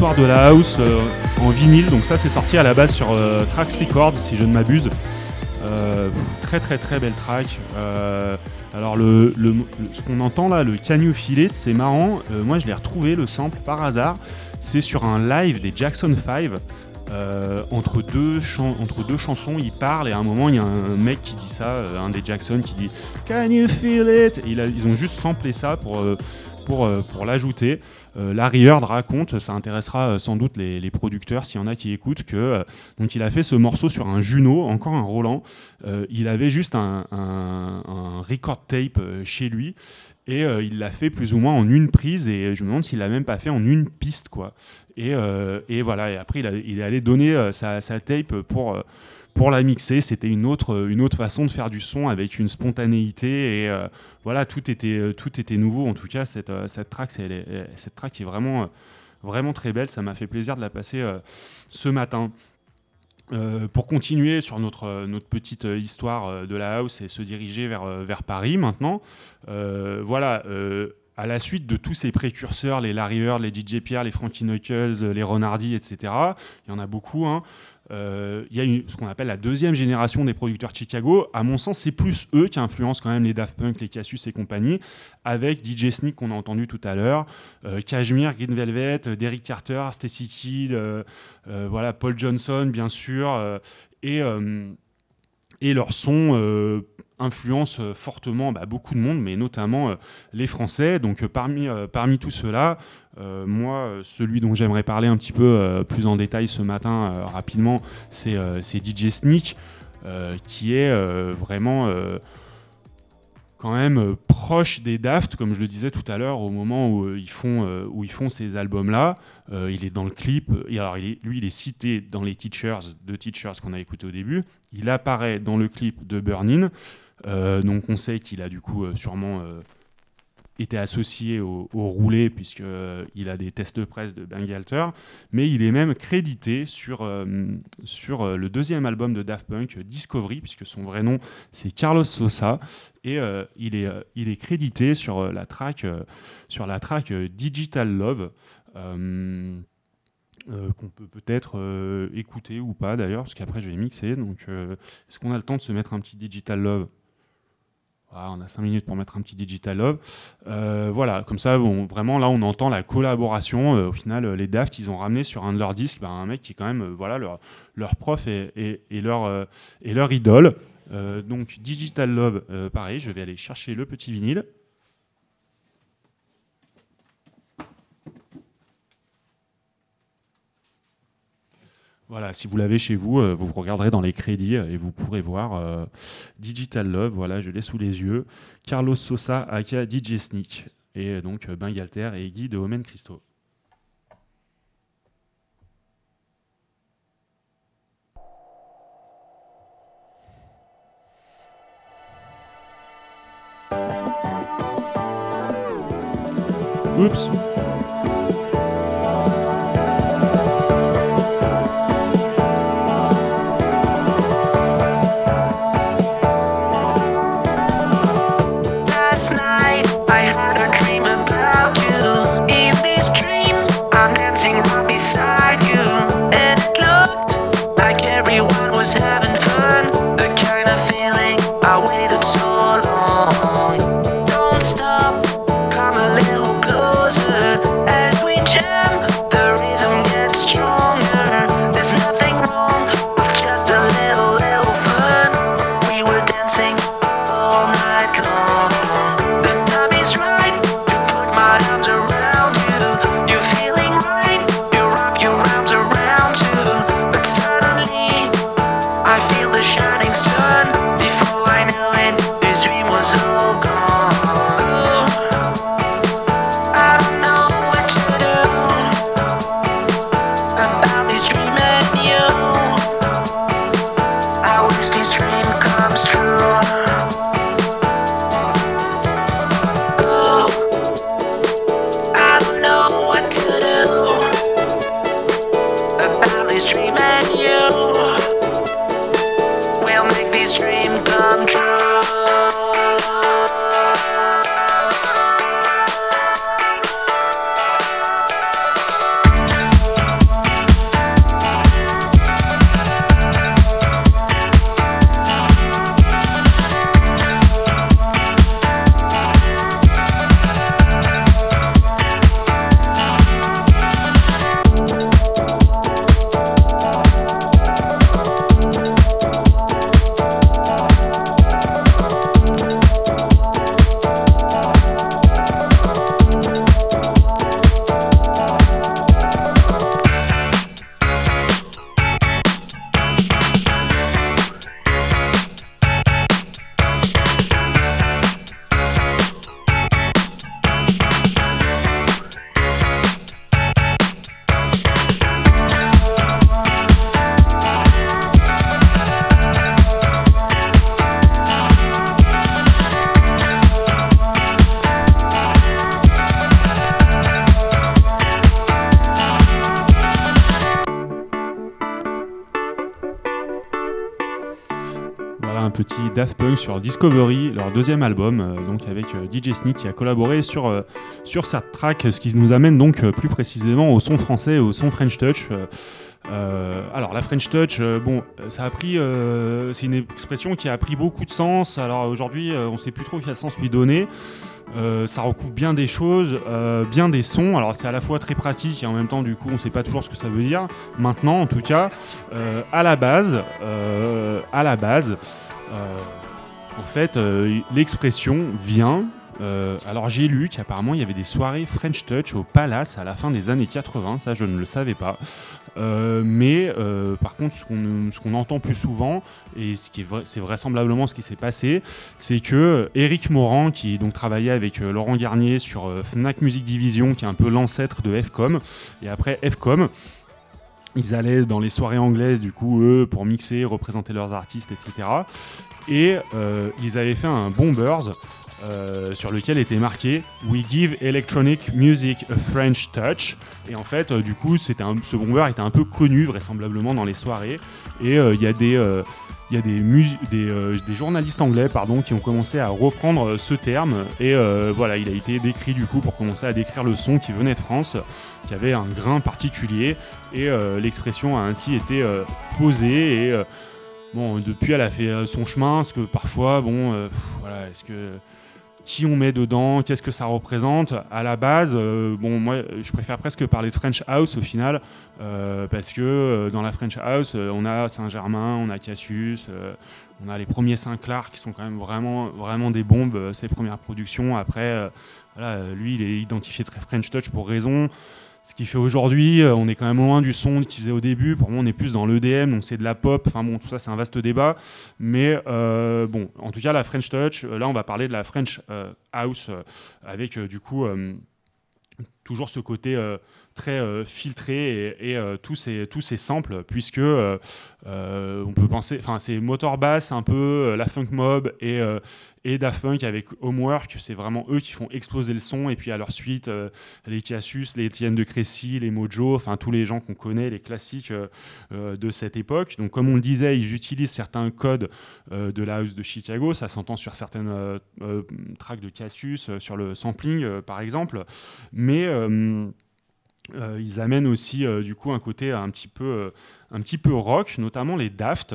De la house euh, en vinyle. Donc ça, c'est sorti à la base sur euh, Trax Records, si je ne m'abuse. Euh, très très très belle track. Alors le, ce qu'on entend là, le Can You Feel It, c'est marrant. Moi, je l'ai retrouvé le sample par hasard. C'est sur un live des Jackson 5. Euh, entre, deux entre deux chansons, il parle et à un moment, il y a un mec qui dit ça, un des Jackson qui dit Can you feel it? Et Ils ont juste samplé ça pour, pour, pour l'ajouter. Euh, Larry Heard raconte, ça intéressera euh, sans doute les, producteurs s'il y en a qui écoutent, que euh, donc il a fait ce morceau sur un Juno, encore un Roland. Il avait juste un, record tape chez lui et il l'a fait plus ou moins en une prise et je me demande s'il l'a même pas fait en une piste quoi. Et, et voilà, et après il, est allé donner sa, tape pour, pour la mixer. C'était une autre, une autre façon de faire du son avec une spontanéité et euh, voilà, tout était, euh, tout était nouveau. En tout cas, cette, euh, cette track, est, cette track est vraiment, euh, vraiment très belle. Ça m'a fait plaisir de la passer euh, ce matin. Euh, pour continuer sur notre, euh, notre petite euh, histoire euh, de la house et se diriger vers, euh, vers Paris maintenant, euh, voilà, euh, à la suite de tous ces précurseurs, les Larry Heard, les DJ Pierre, les Frankie Knuckles, euh, les Ron Hardy, etc., il y en a beaucoup, hein, euh, y a ce qu'on appelle la deuxième génération des producteurs de Chicago. À mon sens, c'est plus eux qui influencent quand même les Daft Punk, les Cassius et compagnie, avec DJ Sneak qu'on a entendu tout à l'heure, euh, Cashmere, Green Velvet, euh, Derrick Carter, Stacy Kidd, euh, voilà, Paul Johnson, bien sûr, et, et leur son influence euh, fortement bah, beaucoup de monde, mais notamment euh, les Français. Donc euh, parmi, parmi tout cela, euh, moi, celui dont j'aimerais parler un petit peu plus en détail ce matin, rapidement, c'est DJ Sneak, qui est vraiment quand même proche des Daft, comme je le disais tout à l'heure, au moment où, ils, font, où ils font ces albums-là. Il est dans le clip, alors lui, il est cité dans les Teachers, de Teachers qu'on a écouté au début. Il apparaît dans le clip de Burnin. Donc on sait qu'il a du coup euh, sûrement euh, été associé au, roulé puisque euh, a des tests de presse de Bangalter, mais il est même crédité sur, le deuxième album de Daft Punk, Discovery, puisque son vrai nom c'est Carlos Sosa, et il, est, il crédité sur la track, sur la track Digital Love. qu'on peut peut-être écouter ou pas d'ailleurs, parce qu'après je vais mixer. Donc, est-ce qu'on a le temps de se mettre un petit Digital Love? Voilà, On a 5 minutes pour mettre un petit Digital Love. Euh, voilà, comme ça, vraiment là, on entend la collaboration. Euh, au final, euh, les Daft, ils ont ramené sur un de leurs disques bah, un mec qui est quand même voilà, leur, prof et, leur, idole. Donc, Digital Love, pareil, je vais aller chercher le petit vinyle. Voilà, si vous l'avez chez vous, euh, vous regarderez dans les crédits euh, et vous pourrez voir euh, Digital Love, voilà, je l'ai sous les yeux. Carlos Sosa, aka DJ Sneak, et donc Bengalter et Guy de Omen Christo. Oups Sur Discovery, leur deuxième album, euh, donc avec euh, DJ Sneak qui a collaboré sur, euh, sur cette track, ce qui nous amène donc plus précisément au son français, au son French Touch. Alors la French Touch, bon, ça a pris, c'est une expression qui a pris beaucoup de sens. Alors aujourd'hui, on sait plus trop quel sens lui donner. Ça recouvre bien des choses, bien des sons. Alors c'est à la fois très pratique et en même temps, du coup, on sait pas toujours ce que ça veut dire. Maintenant, en tout cas, à la base, à la base, en fait, euh, l'expression vient. euh, alors j'ai lu qu'apparemment il y avait des soirées French Touch au Palace à la fin des années 80, ça je ne le savais pas. Euh, mais par contre, ce qu'on entend plus souvent, et c'est vraisemblablement ce qui s'est passé, c'est que Eric Morand, qui donc travaillait avec Laurent Garnier sur Fnac Music Division, qui est un peu l'ancêtre de FCOM, et après FCOM, ils allaient dans les soirées anglaises, du coup, eux, pour mixer, représenter leurs artistes, etc. Et euh, ils avaient fait un Bombers euh, sur lequel était marqué We give electronic music a French touch. Et en fait, euh, du coup, un- ce bomber était un peu connu, vraisemblablement, dans les soirées. Et il y a des. il y a des, des, des journalistes anglais pardon, qui ont commencé à reprendre ce terme et voilà, il a été décrit du coup pour commencer à décrire le son qui venait de France, qui avait un grain particulier et euh, l'expression a ainsi été euh, posée et euh, bon depuis elle a fait son chemin parce que parfois bon voilà est-ce que qui on met dedans, qu'est-ce que ça représente? À la base, bon, moi, je préfère presque parler de French House au final, parce que dans la French House, on a Saint-Germain, on a Cassius, on a les premiers Saint-Clar qui sont quand même vraiment, vraiment des bombes, ses premières productions. Après, lui, il est identifié très French Touch pour raison. Ce qu'il fait aujourd'hui, euh, on est quand même loin du son qu'il faisait au début. Pour moi, on est plus dans l'EDM, donc c'est de la pop. Enfin bon, tout ça, c'est un vaste débat. Mais euh, bon, en tout cas, la French Touch, euh, là, on va parler de la French House avec du coup toujours ce côté très euh, filtré et, et, euh, tous, ces, tous ces samples, puisque euh, on peut penser, enfin, c'est motor bass, un peu la funk mob et, et Daft Punk avec Homework, c'est vraiment eux qui font exploser le son, et puis à leur suite, les Cassius, les Etienne de Crécy, les Mojo, enfin tous les gens qu'on connaît, les classiques de cette époque. Donc, comme on le disait, ils utilisent certains codes de la house de Chicago, ça s'entend sur certaines tracks de Cassius, sur le sampling par exemple, mais euh, ils amènent aussi euh, du coup un côté un petit peu, euh, un petit peu rock, notamment les Daft.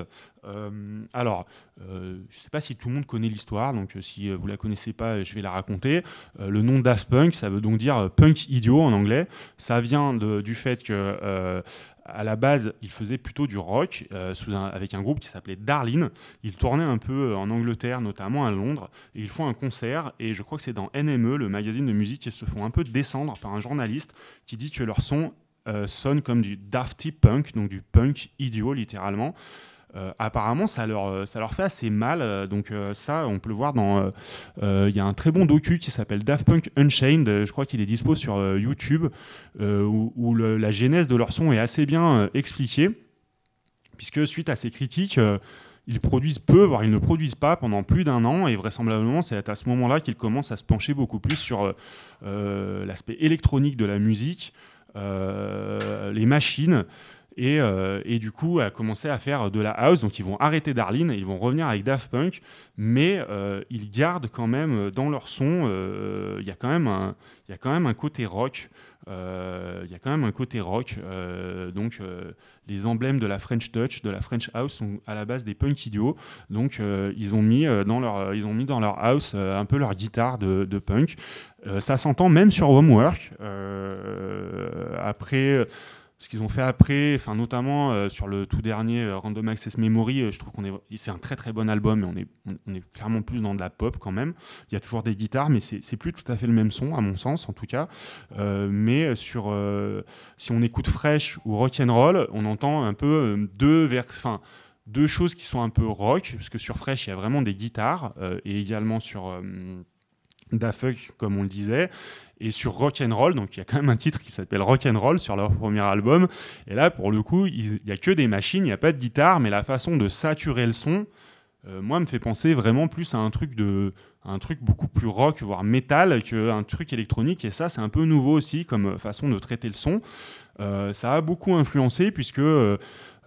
Alors, je ne sais pas si tout le monde connaît l'histoire, donc si vous la connaissez pas, je vais la raconter. Le nom Daft Punk, ça veut donc dire punk idiot en anglais. Ça vient du fait que à la base, ils faisaient plutôt du rock euh, avec un groupe qui s'appelait Darlene. Ils tournaient un peu euh, en Angleterre, notamment à Londres, ils font un concert. Et je crois que c'est dans NME, le magazine de musique, ils se font un peu descendre par un journaliste qui dit que leur son euh, sonne comme du dafty punk, donc du punk idiot littéralement. Euh, apparemment, ça leur, euh, ça leur fait assez mal. euh, donc ça, on peut le voir dans... Il y a un très bon docu qui s'appelle Daft Punk Unchained. Je crois qu'il est dispo sur YouTube, où, la genèse de leur son est assez bien expliquée. Puisque suite à ces critiques... ils produisent peu, voire ils ne produisent pas pendant plus d'un an, et vraisemblablement c'est à ce moment-là qu'ils commencent à se pencher beaucoup plus sur l'aspect électronique de la musique, les machines, et, euh, et du coup à commencer à faire de la house. Donc ils vont arrêter Darlene, ils vont revenir avec Daft Punk, mais euh, ils gardent quand même euh, dans leur son, euh, il y a un, il y a quand même un côté rock. euh, Il y a quand même un côté rock, euh, donc euh, les emblèmes de la French Touch, de la French House sont à la base des punk idiots. Donc euh, ils ont mis euh, dans leur ils ont mis dans leur house euh, un peu leur guitare de, de punk. Euh, ça s'entend même sur Homework. Euh, après ce qu'ils ont fait après, enfin notamment euh, sur le tout dernier euh, Random Access Memory, euh, je trouve qu'on est c'est un très très bon album, mais on est clairement plus dans de la pop quand même. Il y a toujours des guitares, mais c'est plus tout à fait le même son à mon sens en tout cas. Mais sur si on écoute Fresh ou Rock and Roll, on entend un peu deux vers, deux choses qui sont un peu rock, parce que sur Fresh il y a vraiment des guitares et également sur Punk, comme on le disait, et sur Rock and Roll, donc il y a quand même un titre qui s'appelle Rock and Roll sur leur premier album. Et là, pour le coup, il n'y a que des machines, il n'y a pas de guitare, mais la façon de saturer le son, euh, moi, me fait penser vraiment plus à un truc de, un truc beaucoup plus rock, voire métal, qu'un truc électronique. Et ça, c'est un peu nouveau aussi comme façon de traiter le son. Euh, ça a beaucoup influencé puisque euh,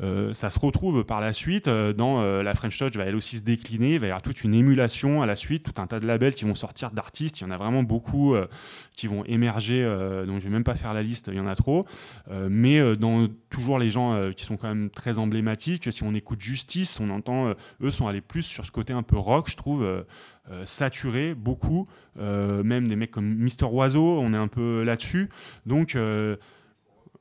euh, ça se retrouve par la suite euh, dans euh, la French Touch va elle aussi se décliner, il va y avoir toute une émulation à la suite, tout un tas de labels qui vont sortir d'artistes, il y en a vraiment beaucoup qui vont émerger, donc je vais même pas faire la liste, il y en a trop, mais dans toujours les gens qui sont quand même très emblématiques, si on écoute Justice, on entend, eux sont allés plus sur ce côté un peu rock, je trouve, saturé, beaucoup, même des mecs comme Mister Oiseau, on est un peu là-dessus, donc...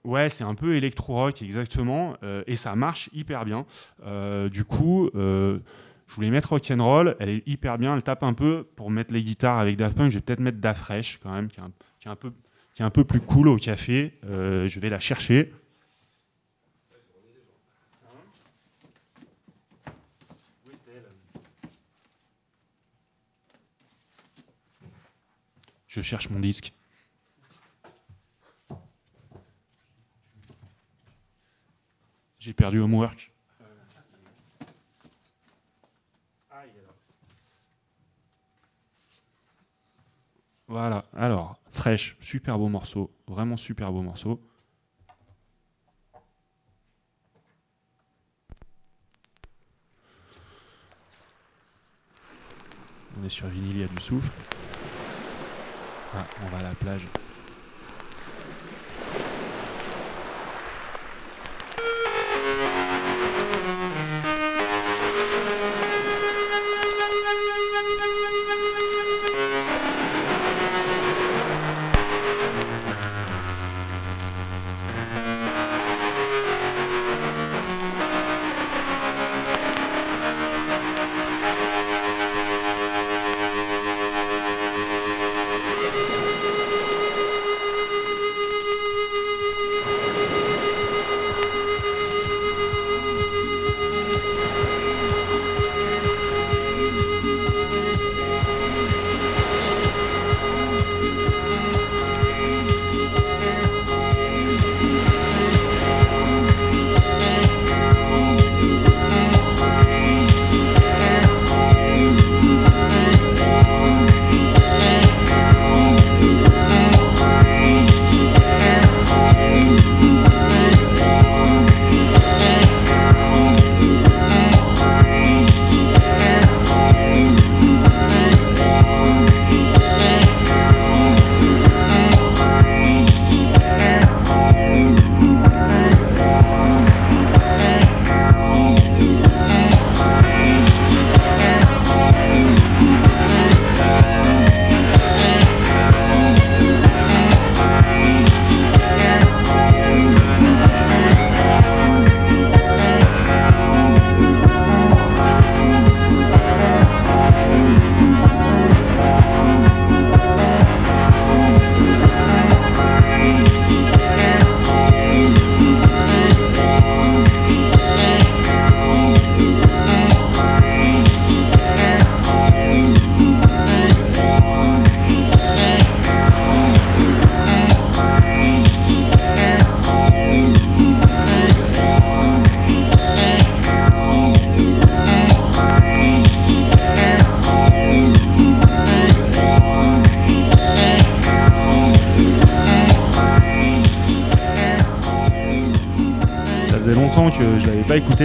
Ouais, c'est un peu électro-rock exactement, euh, et ça marche hyper bien. Euh, du coup, euh, je voulais mettre Rock'n'Roll, elle est hyper bien, elle tape un peu. Pour mettre les guitares avec Daft Punk, je vais peut-être mettre Da Fresh quand même, qui est un, qui est un peu, qui est un peu plus cool au café. Je vais la chercher. Je cherche mon disque. J'ai perdu Homework. Voilà, alors, Fresh, super beau morceau, vraiment super beau morceau. On est sur vinyle, du souffle. Ah, on va à la plage.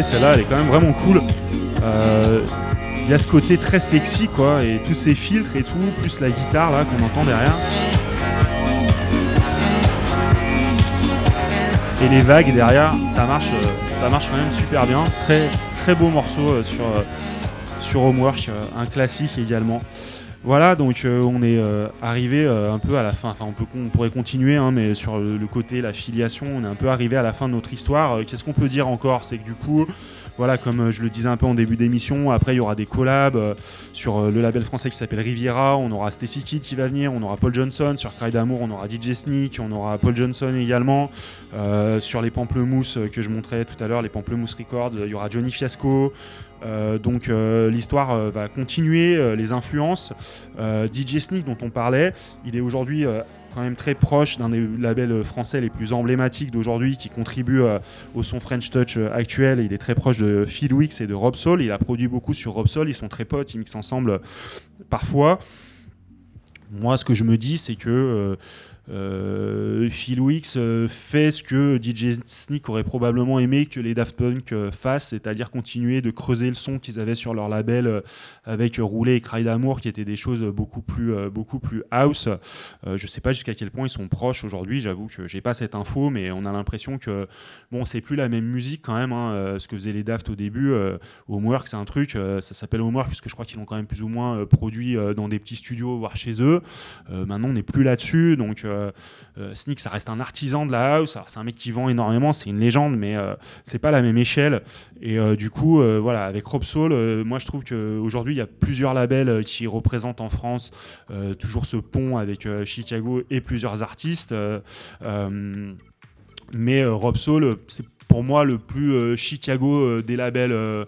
Celle-là, elle est quand même vraiment cool. Euh, Il y a ce côté très sexy, quoi, et tous ces filtres et tout, plus la guitare là qu'on entend derrière. Et les vagues derrière, ça marche, euh, ça marche quand même super bien. Très, très beau morceau euh, sur, euh, sur Homework, euh, un classique également. Voilà, donc euh, on est euh, arrivé euh, un peu à la fin. Enfin, on, peut, on pourrait continuer, hein, mais sur le, le côté, la filiation, on est un peu arrivé à la fin de notre histoire. Qu'est-ce qu'on peut dire encore? C'est que du coup, voilà, comme je le disais un peu en début d'émission, après il y aura des collabs sur euh, le label français qui s'appelle Riviera. On aura Stacy Kidd qui va venir, on aura Paul Johnson sur Cry d'amour, on aura DJ Sneak, on aura Paul Johnson également. Euh, sur les pamplemousses euh, que je montrais tout à l'heure, les pamplemousses records, il y aura Johnny Fiasco. Donc l'histoire va continuer, les influences. DJ Sneak dont on parlait, il est aujourd'hui quand même très proche d'un des labels français les plus emblématiques d'aujourd'hui qui contribue euh, au son French Touch euh, actuel. Il est très proche de Phil Wicks et de Rob Soul. Il a produit beaucoup sur Rob Soul. Ils sont très potes, ils mixent ensemble euh, parfois. Moi, ce que je me dis, c'est que euh, Phil Wicks fait ce que DJ Sneak aurait probablement aimé que les Daft Punk fassent, c'est-à-dire continuer de creuser le son qu'ils avaient sur leur label avec Rouler et Cry d'amour, qui étaient des choses beaucoup plus, euh, beaucoup plus house. Euh, je sais pas jusqu'à quel point ils sont proches aujourd'hui, j'avoue que j'ai pas cette info, mais on a l'impression que bon, c'est plus la même musique quand même, hein, euh, ce que faisaient les Daft au début. Homework, c'est un truc, ça s'appelle Homework, puisque je crois qu'ils l'ont quand même plus ou moins produit dans des petits studios, voire chez eux. Maintenant, on n'est plus là-dessus, donc Sneak, ça reste un artisan de la house. C'est un mec qui vend énormément, c'est une légende, mais euh, c'est pas la même échelle. Et euh, du coup, euh, voilà, avec Rob Soul, euh, moi je trouve qu'aujourd'hui, il y a plusieurs labels euh, qui représentent en France euh, toujours ce pont avec euh, Chicago et plusieurs artistes. euh, euh, mais euh, Rob Soul, euh, c'est pour moi le plus euh, Chicago euh, des labels euh,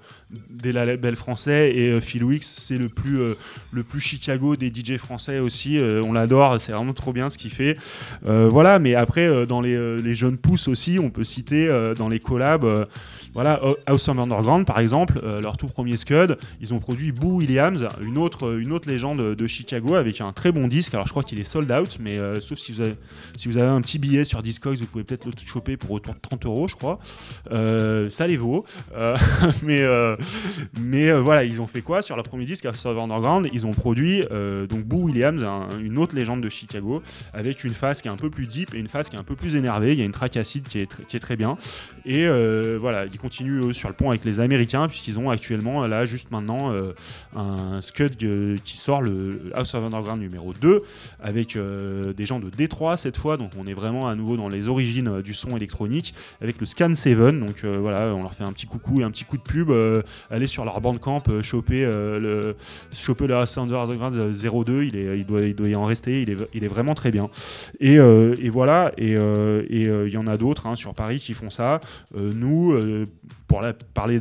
des labels français. Et Phil Wicks c'est le plus le plus Chicago des DJ français aussi on l'adore c'est vraiment trop bien ce qu'il fait. Voilà mais après dans les, les jeunes pousses aussi on peut citer dans les collabs voilà House of Underground par exemple euh, leur tout premier Scud ils ont produit Boo Williams une autre légende de Chicago avec un très bon disque alors je crois qu'il est sold out mais euh, sauf si vous avez un petit billet sur Discogs vous pouvez peut-être le choper pour autour de 30 euros je crois euh, ça les vaut (laughs) mais voilà, ils ont fait quoi sur leur premier disque House of Underground Ils ont produit donc Boo Williams, un- une autre légende de Chicago, avec une phase qui est un peu plus deep et une phase qui est un peu plus énervée. Il y a une track acide qui est, qui très bien. Et voilà, continuent eux, sur le pont avec les Américains, puisqu'ils ont actuellement là juste maintenant euh, un Scud euh, qui sort le House of Underground numéro 2 avec euh, des gens de Détroit cette fois. Donc on est vraiment à nouveau dans les origines du son électronique avec le Scan 7. Donc voilà, on leur fait un petit coucou et un petit coup de pub. aller sur leur bandcamp, choper, le, choper le House Underground euh, 02, il, est, il, doit, il doit y en rester, il est, il est vraiment très bien. Et, et voilà, et il y en a d'autres hein, sur Paris qui font ça. Nous, pour parler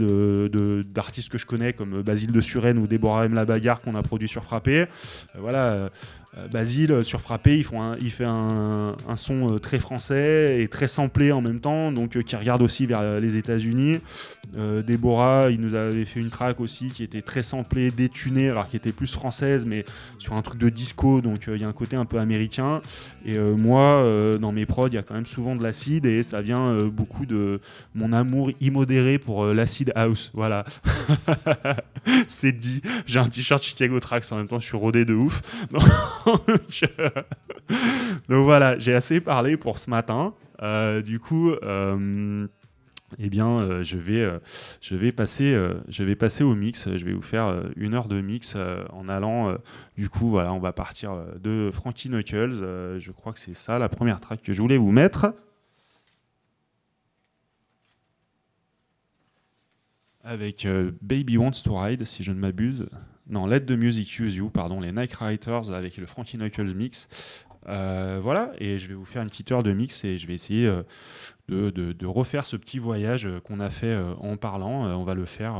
d'artistes que je connais comme Basile de Suresnes ou Déborah M. La Bagarre qu'on a produit sur Frappé, euh, voilà. Euh, Basile euh, sur Frappé, il fait un, son euh, très français et très samplé en même temps, donc qui regarde aussi vers les États-Unis. Déborah, il nous avait fait une track aussi qui était très samplée, détunée, alors qui était plus française, mais sur un truc de disco, donc il y a un côté un peu américain. Et moi, dans mes prods, il y a quand même souvent de l'acide et ça vient beaucoup de mon amour immodéré pour euh, l'acid house. Voilà. (laughs) C'est dit. J'ai un t-shirt Chicago Tracks en même temps, je suis rodé de ouf. (laughs) Donc, voilà, j'ai assez parlé pour ce matin. Euh, du coup. euh, eh bien, euh, je, vais, je, vais passer, je vais passer au mix. Je vais vous faire une heure de mix en allant. du coup, voilà, on va partir de Frankie Knuckles. Je crois que c'est ça la première track que je voulais vous mettre. Avec Baby Wants to Ride, si je ne m'abuse. Non, Let the Music Use You, pardon, les Night Riders avec le Frankie Knuckles mix. Euh, voilà, et je vais vous faire une petite heure de mix et je vais essayer euh, de, refaire ce petit voyage euh, qu'on a fait en parlant. On va le faire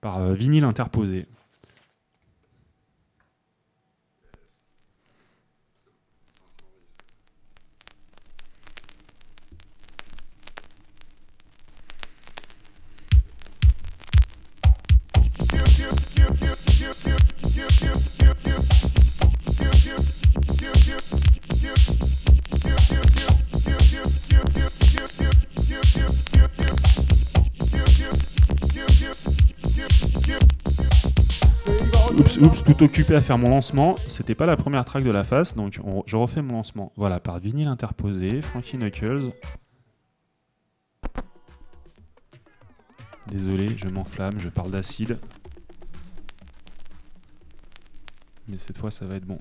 par vinyle interposé. Oups, oups, tout occupé à faire mon lancement. C'était pas la première track de la face, donc on- je refais mon lancement. Voilà, par vinyle interposé, Frankie Knuckles. Désolé, je m'enflamme, je parle d'acide. Mais cette fois, ça va être bon.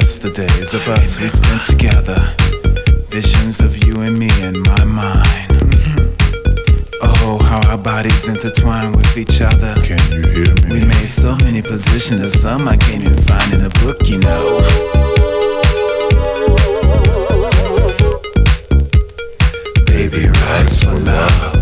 yesterdays of us we spent together. Visions of you and me in my mind. Oh, how our bodies intertwine with each other. Can you hear me? We made so many positions, of some I can't even find in a book, you know. Baby, rise for love.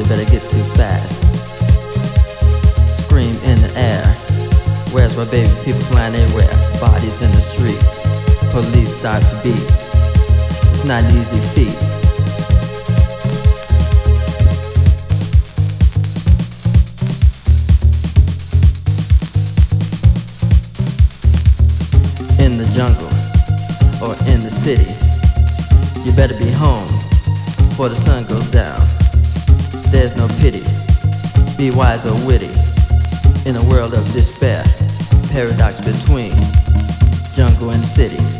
you better get too fast. Scream in the air. Where's my baby? People flying everywhere. Bodies in the street. Police start to beat. It's not an easy feat. In the jungle or in the city, you better be home before the sun goes down. There's no pity. Be wise or witty. In a world of despair, paradox between jungle and city.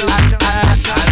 I, I, I,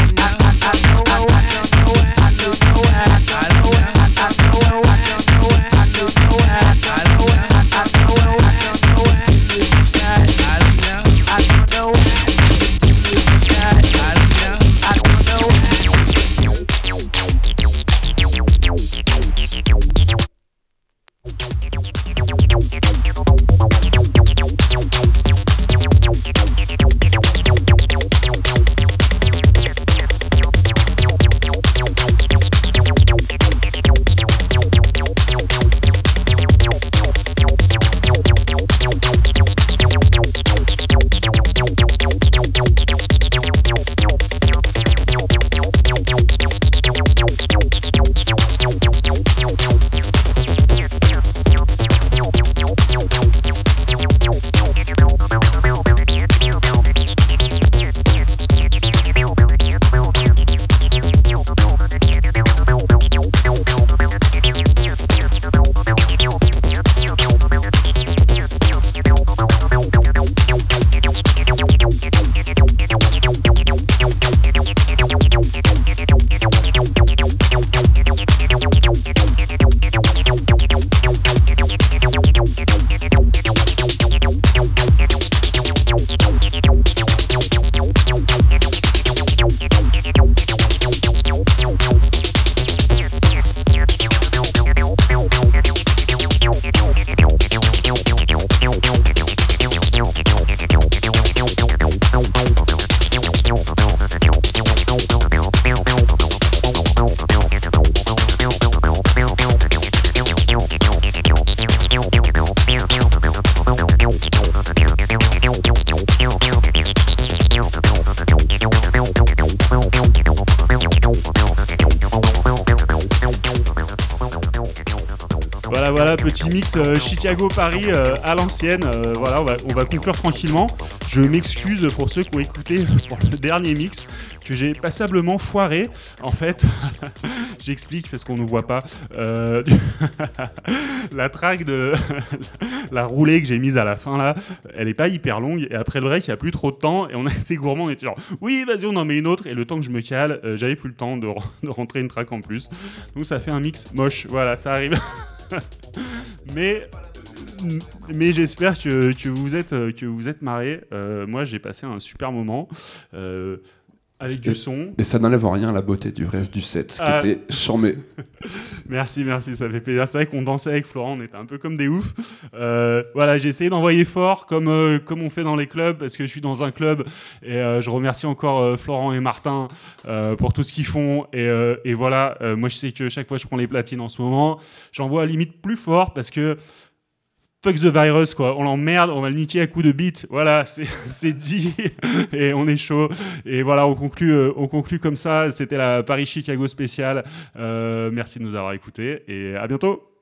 mix euh, Chicago-Paris euh, à l'ancienne. Euh, voilà, on va, on va conclure tranquillement. Je m'excuse pour ceux qui ont écouté (laughs) le dernier mix que j'ai passablement foiré. En fait, (laughs) j'explique parce qu'on ne voit pas. Euh, (laughs) la track de la roulée que j'ai mise à la fin là, elle est pas hyper longue. Et après le break, il n'y a plus trop de temps. Et on a été gourmand, on était genre, oui, vas-y, on en met une autre. Et le temps que je me cale, j'avais plus le temps de, de rentrer une track en plus. Donc ça fait un mix moche. Voilà, ça arrive. Mais Mais j'espère que, que vous êtes euh, que vous êtes marrés. Euh, moi, j'ai passé un super moment euh, avec du son. Et ça n'enlève en rien à la beauté du reste du set, ce qui Ah. était charmé. (laughs) Merci, merci, ça fait plaisir. C'est vrai qu'on dansait avec Florent, on était un peu comme des oufs. Euh, voilà, j'ai essayé d'envoyer fort comme, euh, comme on fait dans les clubs parce que je suis dans un club et euh, je remercie encore Florent et Martin pour tout ce qu'ils font. Et, et voilà, moi je sais que chaque fois je prends les platines en ce moment, j'envoie à limite plus fort parce que fuck the virus quoi, on l'emmerde, on va le niquer à coups de beat. Voilà, (laughs) c'est dit et on est chaud. Et voilà, on conclut, euh, on conclut comme ça. C'était la Paris-Chicago spéciale. Euh, merci de nous avoir écoutés et à bientôt.